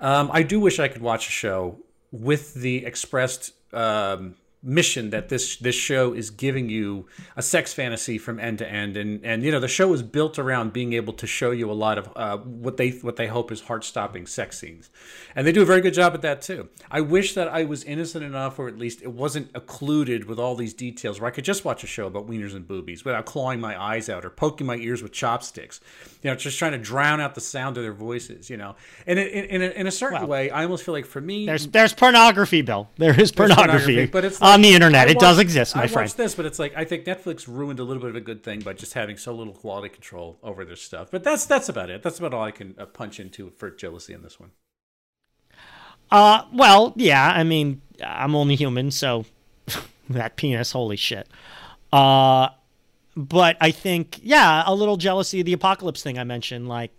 um, I do wish I could watch a show with the expressed um, mission that this this show is giving you a sex fantasy from end to end, and and you know the show is built around being able to show you a lot of uh, what they what they hope is heart stopping sex scenes, and they do a very good job at that too. I wish that I was innocent enough, or at least it wasn't occluded with all these details, where I could just watch a show about wieners and boobies without clawing my eyes out or poking my ears with chopsticks, you know, just trying to drown out the sound of their voices, you know. And in, in, in, a, in a certain Well, way, I almost feel like for me, there's there's pornography, Bill. There is there's pornography, but it's on the internet. It does exist, my I friend. watched this, but it's like I think Netflix ruined a little bit of a good thing by just having so little quality control over their stuff. But that's that's about it. That's about all I can uh, punch into for jealousy in this one. Uh, well, yeah. I mean, I'm only human, so that penis, holy shit. Uh, but I think, yeah, a little jealousy of the apocalypse thing I mentioned, like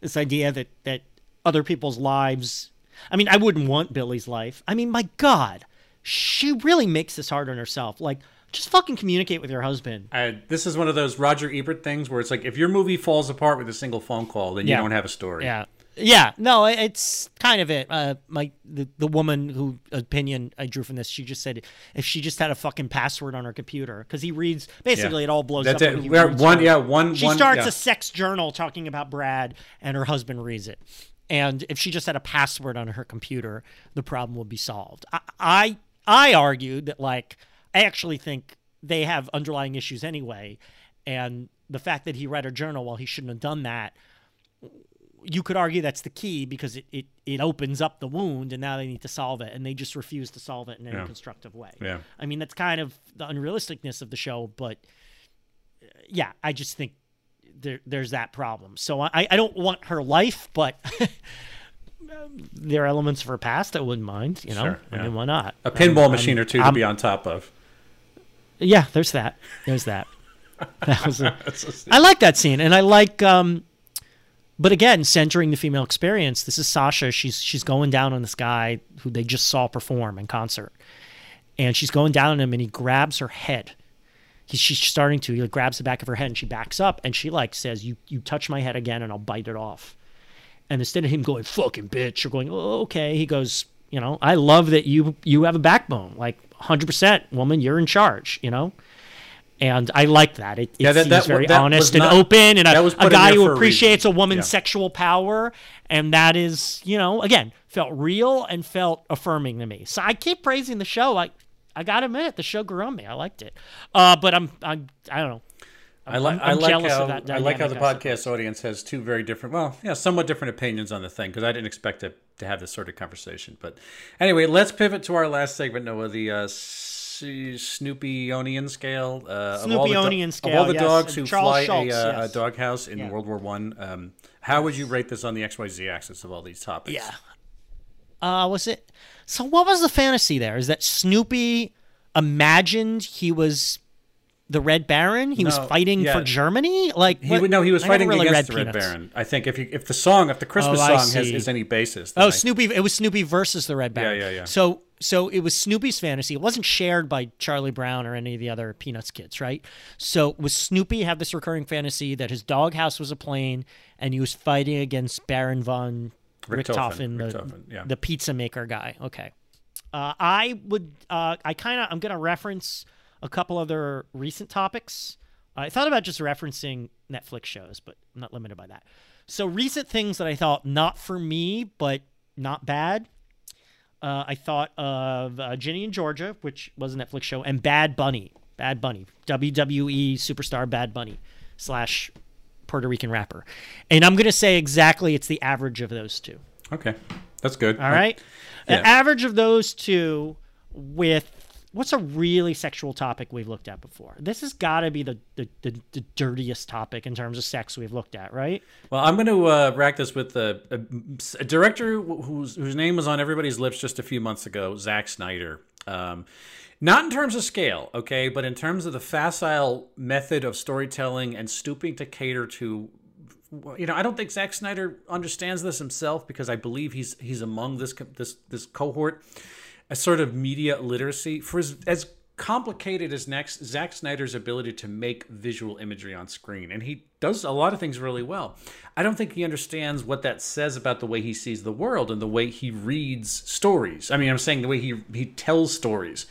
this idea that that other people's lives. I mean, I wouldn't want Billy's life. I mean, my God, she really makes this hard on herself. Like, just fucking communicate with your husband. This is one of those Roger Ebert things where it's like if your movie falls apart with a single phone call, then you Yeah. don't have a story. Yeah. Yeah, no, it's kind of it. Uh, my the, the woman who opinion I drew from this, she just said if she just had a fucking password on her computer because he reads basically Yeah. it all blows That's up. it. when he reads one- her. yeah, one- She one- starts yeah. a sex journal talking about Brad, and her husband reads it. And if she just had a password on her computer, the problem would be solved. I I, I argued that like I actually think they have underlying issues anyway, and the fact that he read a journal while he shouldn't have done that you could argue that's the key because it, it, it opens up the wound and now they need to solve it and they just refuse to solve it in any Yeah. constructive way. Yeah. I mean, that's kind of the unrealisticness of the show, but uh, yeah, I just think there, there's that problem. So I, I don't want her life, but there are elements of her past I wouldn't mind, you know? Sure, I mean, why not? A pinball I'm- machine I'm- or two to I'm- be on top of. yeah, there's that. There's that. That was. A, I like that scene, and I like. um But again, centering the female experience. This is Sasha. She's she's going down on this guy who they just saw perform in concert, and she's going down on him, and he grabs her head. He's she's starting to. He like, grabs the back of her head, and she backs up, and she like says, "You you touch my head again, and I'll bite it off." And instead of him going "fucking bitch" or going "Oh, okay," he goes, "You know, I love that you you have a backbone. Like 100 percent, woman, you're in charge. You know." And I like that. It, it Yeah, that- seems that- very that honest and not- open, and a, a guy who for a appreciates a, woman's Yeah. sexual power, and that is, you know, again, felt real and felt affirming to me. So I keep praising the show. I, I gotta admit, the show grew on me. I liked it. Uh, but I'm, I'm, I don't know. I, li- I'm- I I'm like jealous of how I like how the I podcast audience has two very different, well, yeah, somewhat different opinions on the thing because I didn't expect to, to have this sort of conversation. But anyway, let's pivot to our last segment, Noah, the uh, S- Snoopy-Onion scale. Uh, of all the do- Snoopy-Onion Of scale, all the yes, dogs who Charles fly Schulz, a, uh, yes. a doghouse in Yeah. World War One, um, how would you rate this on the XYZ axis of all these topics? Yeah. Uh, was it? So what was the fantasy there? Is that Snoopy imagined he was the Red Baron? He was fighting yeah. for Germany? Like He what- no, he was I fighting really against the Red Baron. I think if you, if the song, if the Christmas Oh, song has is any basis, Oh, I- Snoopy! It was Snoopy versus the Red Baron. Yeah, yeah, yeah. So, so it was Snoopy's fantasy. It wasn't shared by Charlie Brown or any of the other Peanuts kids, right? So, was Snoopy have this recurring fantasy that his doghouse was a plane and he was fighting against Baron von Richthofen, Richthofen, the, Richthofen, yeah. the pizza maker guy? Okay. Uh, I would. Uh, I kind of. I'm going to reference a couple other recent topics. I thought about just referencing Netflix shows, but I'm not limited by that. So recent things that I thought not for me, but not bad. Uh, I thought of uh, Ginny and Georgia, which was a Netflix show, and Bad Bunny. Bad Bunny, WWE superstar Bad Bunny slash Puerto Rican rapper. And I'm going to say exactly it's the average of those two. okay, that's good. All right. Yeah. An average of those two with what's a really sexual topic we've looked at before? This has got to be the, the, the, the dirtiest topic in terms of sex we've looked at, right? Well, I'm going to uh, rack this with a, a, a director whose whose name was on everybody's lips just a few months ago, Zack Snyder. Um, not in terms of scale, okay, but in terms of the facile method of storytelling and stooping to cater to. You know, I don't think Zack Snyder understands this himself because I believe he's he's among this this this cohort, a sort of media literacy for as as complicated as next Zack Snyder's ability to make visual imagery on screen, and he does a lot of things really well. I don't think he understands what that says about the way he sees the world and the way he reads stories. I mean, I'm saying the way he he tells stories.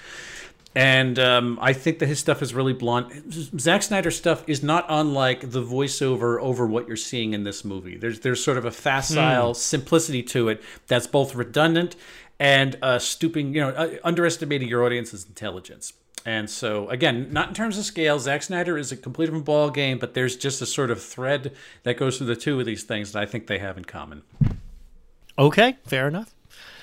And um, I think that his stuff is really blunt. Zack Snyder's stuff is not unlike the voiceover over what you're seeing in this movie. There's there's sort of a facile simplicity to it that's both redundant and uh, stooping, you know, uh, underestimating your audience's intelligence. And so, again, not in terms of scale, Zack Snyder is a complete different ball game, but there's just a sort of thread that goes through the two of these things that I think they have in common. Okay, fair enough.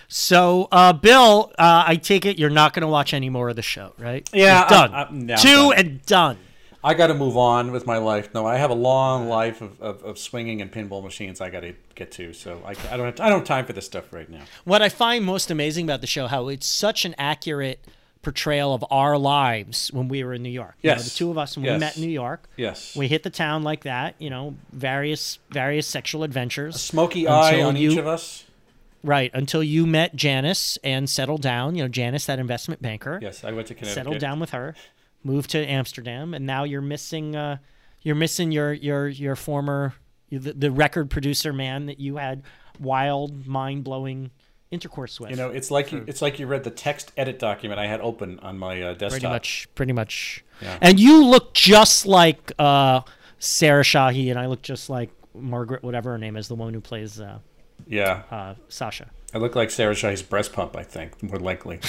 So, uh, Bill, uh, I take it you're not going to watch any more of the show, right? Yeah, You're done. I- I- no, Two done. and done. I got to move on with my life. No, I have a long life of, of, of swinging and pinball machines I got to get to. So I, I don't have, I don't have time for this stuff right now. What I find most amazing about the show, how it's such an accurate portrayal of our lives when we were in New York. You know, Yes. the two of us when Yes. we met in New York. Yes. We hit the town like that, you know, various various sexual adventures. Smoky eye on you- each of us. Right, until you met Janice and settled down. You know, Janice, that investment banker. Yes, I went to Connecticut. settled down with her, moved to Amsterdam, and now you're missing uh, you're missing your your your former the, the record producer man that you had wild, mind blowing intercourse with. You know, it's like you, it's like you read the text edit document I had open on my uh, desktop. pretty much, pretty much. Yeah. And you look just like uh, Sarah Shahi, and I look just like Margaret, whatever her name is, the one who plays uh, Yeah, uh, Sasha. I look like Sarah Shahi's breast pump. I think more likely.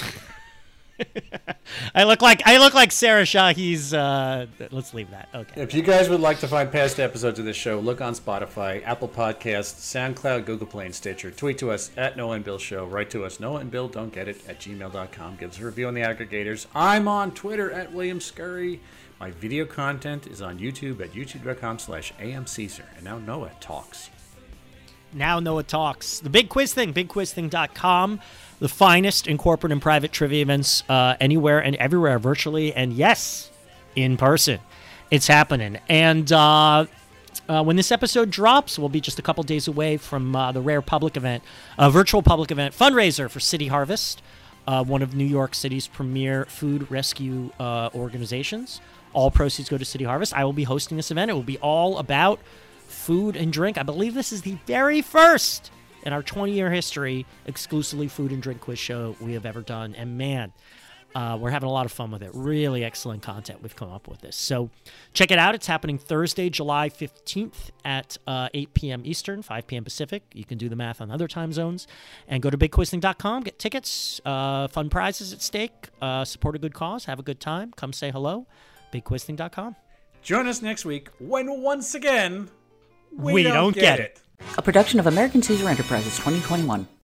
I look like I look like Sarah Shahi's. Uh, let's leave that. Okay. If you guys would like to find past episodes of this show, look on Spotify, Apple Podcasts, SoundCloud, Google Play, and Stitcher. Tweet to us at Noah and Bill Show. Write to us, Noah and Bill Don't Get It at gmail.com. Give us a review on the aggregators. I'm on Twitter at William Scurry. My video content is on YouTube at youtube.com slash amcaesar. And now Noah talks. Now Noah Talks. The Big Quiz Thing, bigquizthing.com. The finest in corporate and private trivia events uh, anywhere and everywhere, virtually, and yes, in person. It's happening. And uh, uh, when this episode drops, we'll be just a couple days away from uh, the Rare Public event, a virtual public event fundraiser for City Harvest, uh, one of New York City's premier food rescue uh, organizations. All proceeds go to City Harvest. I will be hosting this event. It will be all about food and drink. I believe this is the very first in our 20 year history exclusively food and drink quiz show we have ever done. And man, Uh, we're having a lot of fun with it. Really excellent content we've come up with this. So check it out. It's happening Thursday, July 15th at uh, 8 p.m. Eastern, 5 p.m. Pacific. You can do the math on other time zones. And go to bigquizthing.com, get tickets, uh, fun prizes at stake, uh, support a good cause, have a good time, come say hello. Bigquizthing.com. Join us next week when once again We don't get it. A production of American Caesar Enterprises 2021.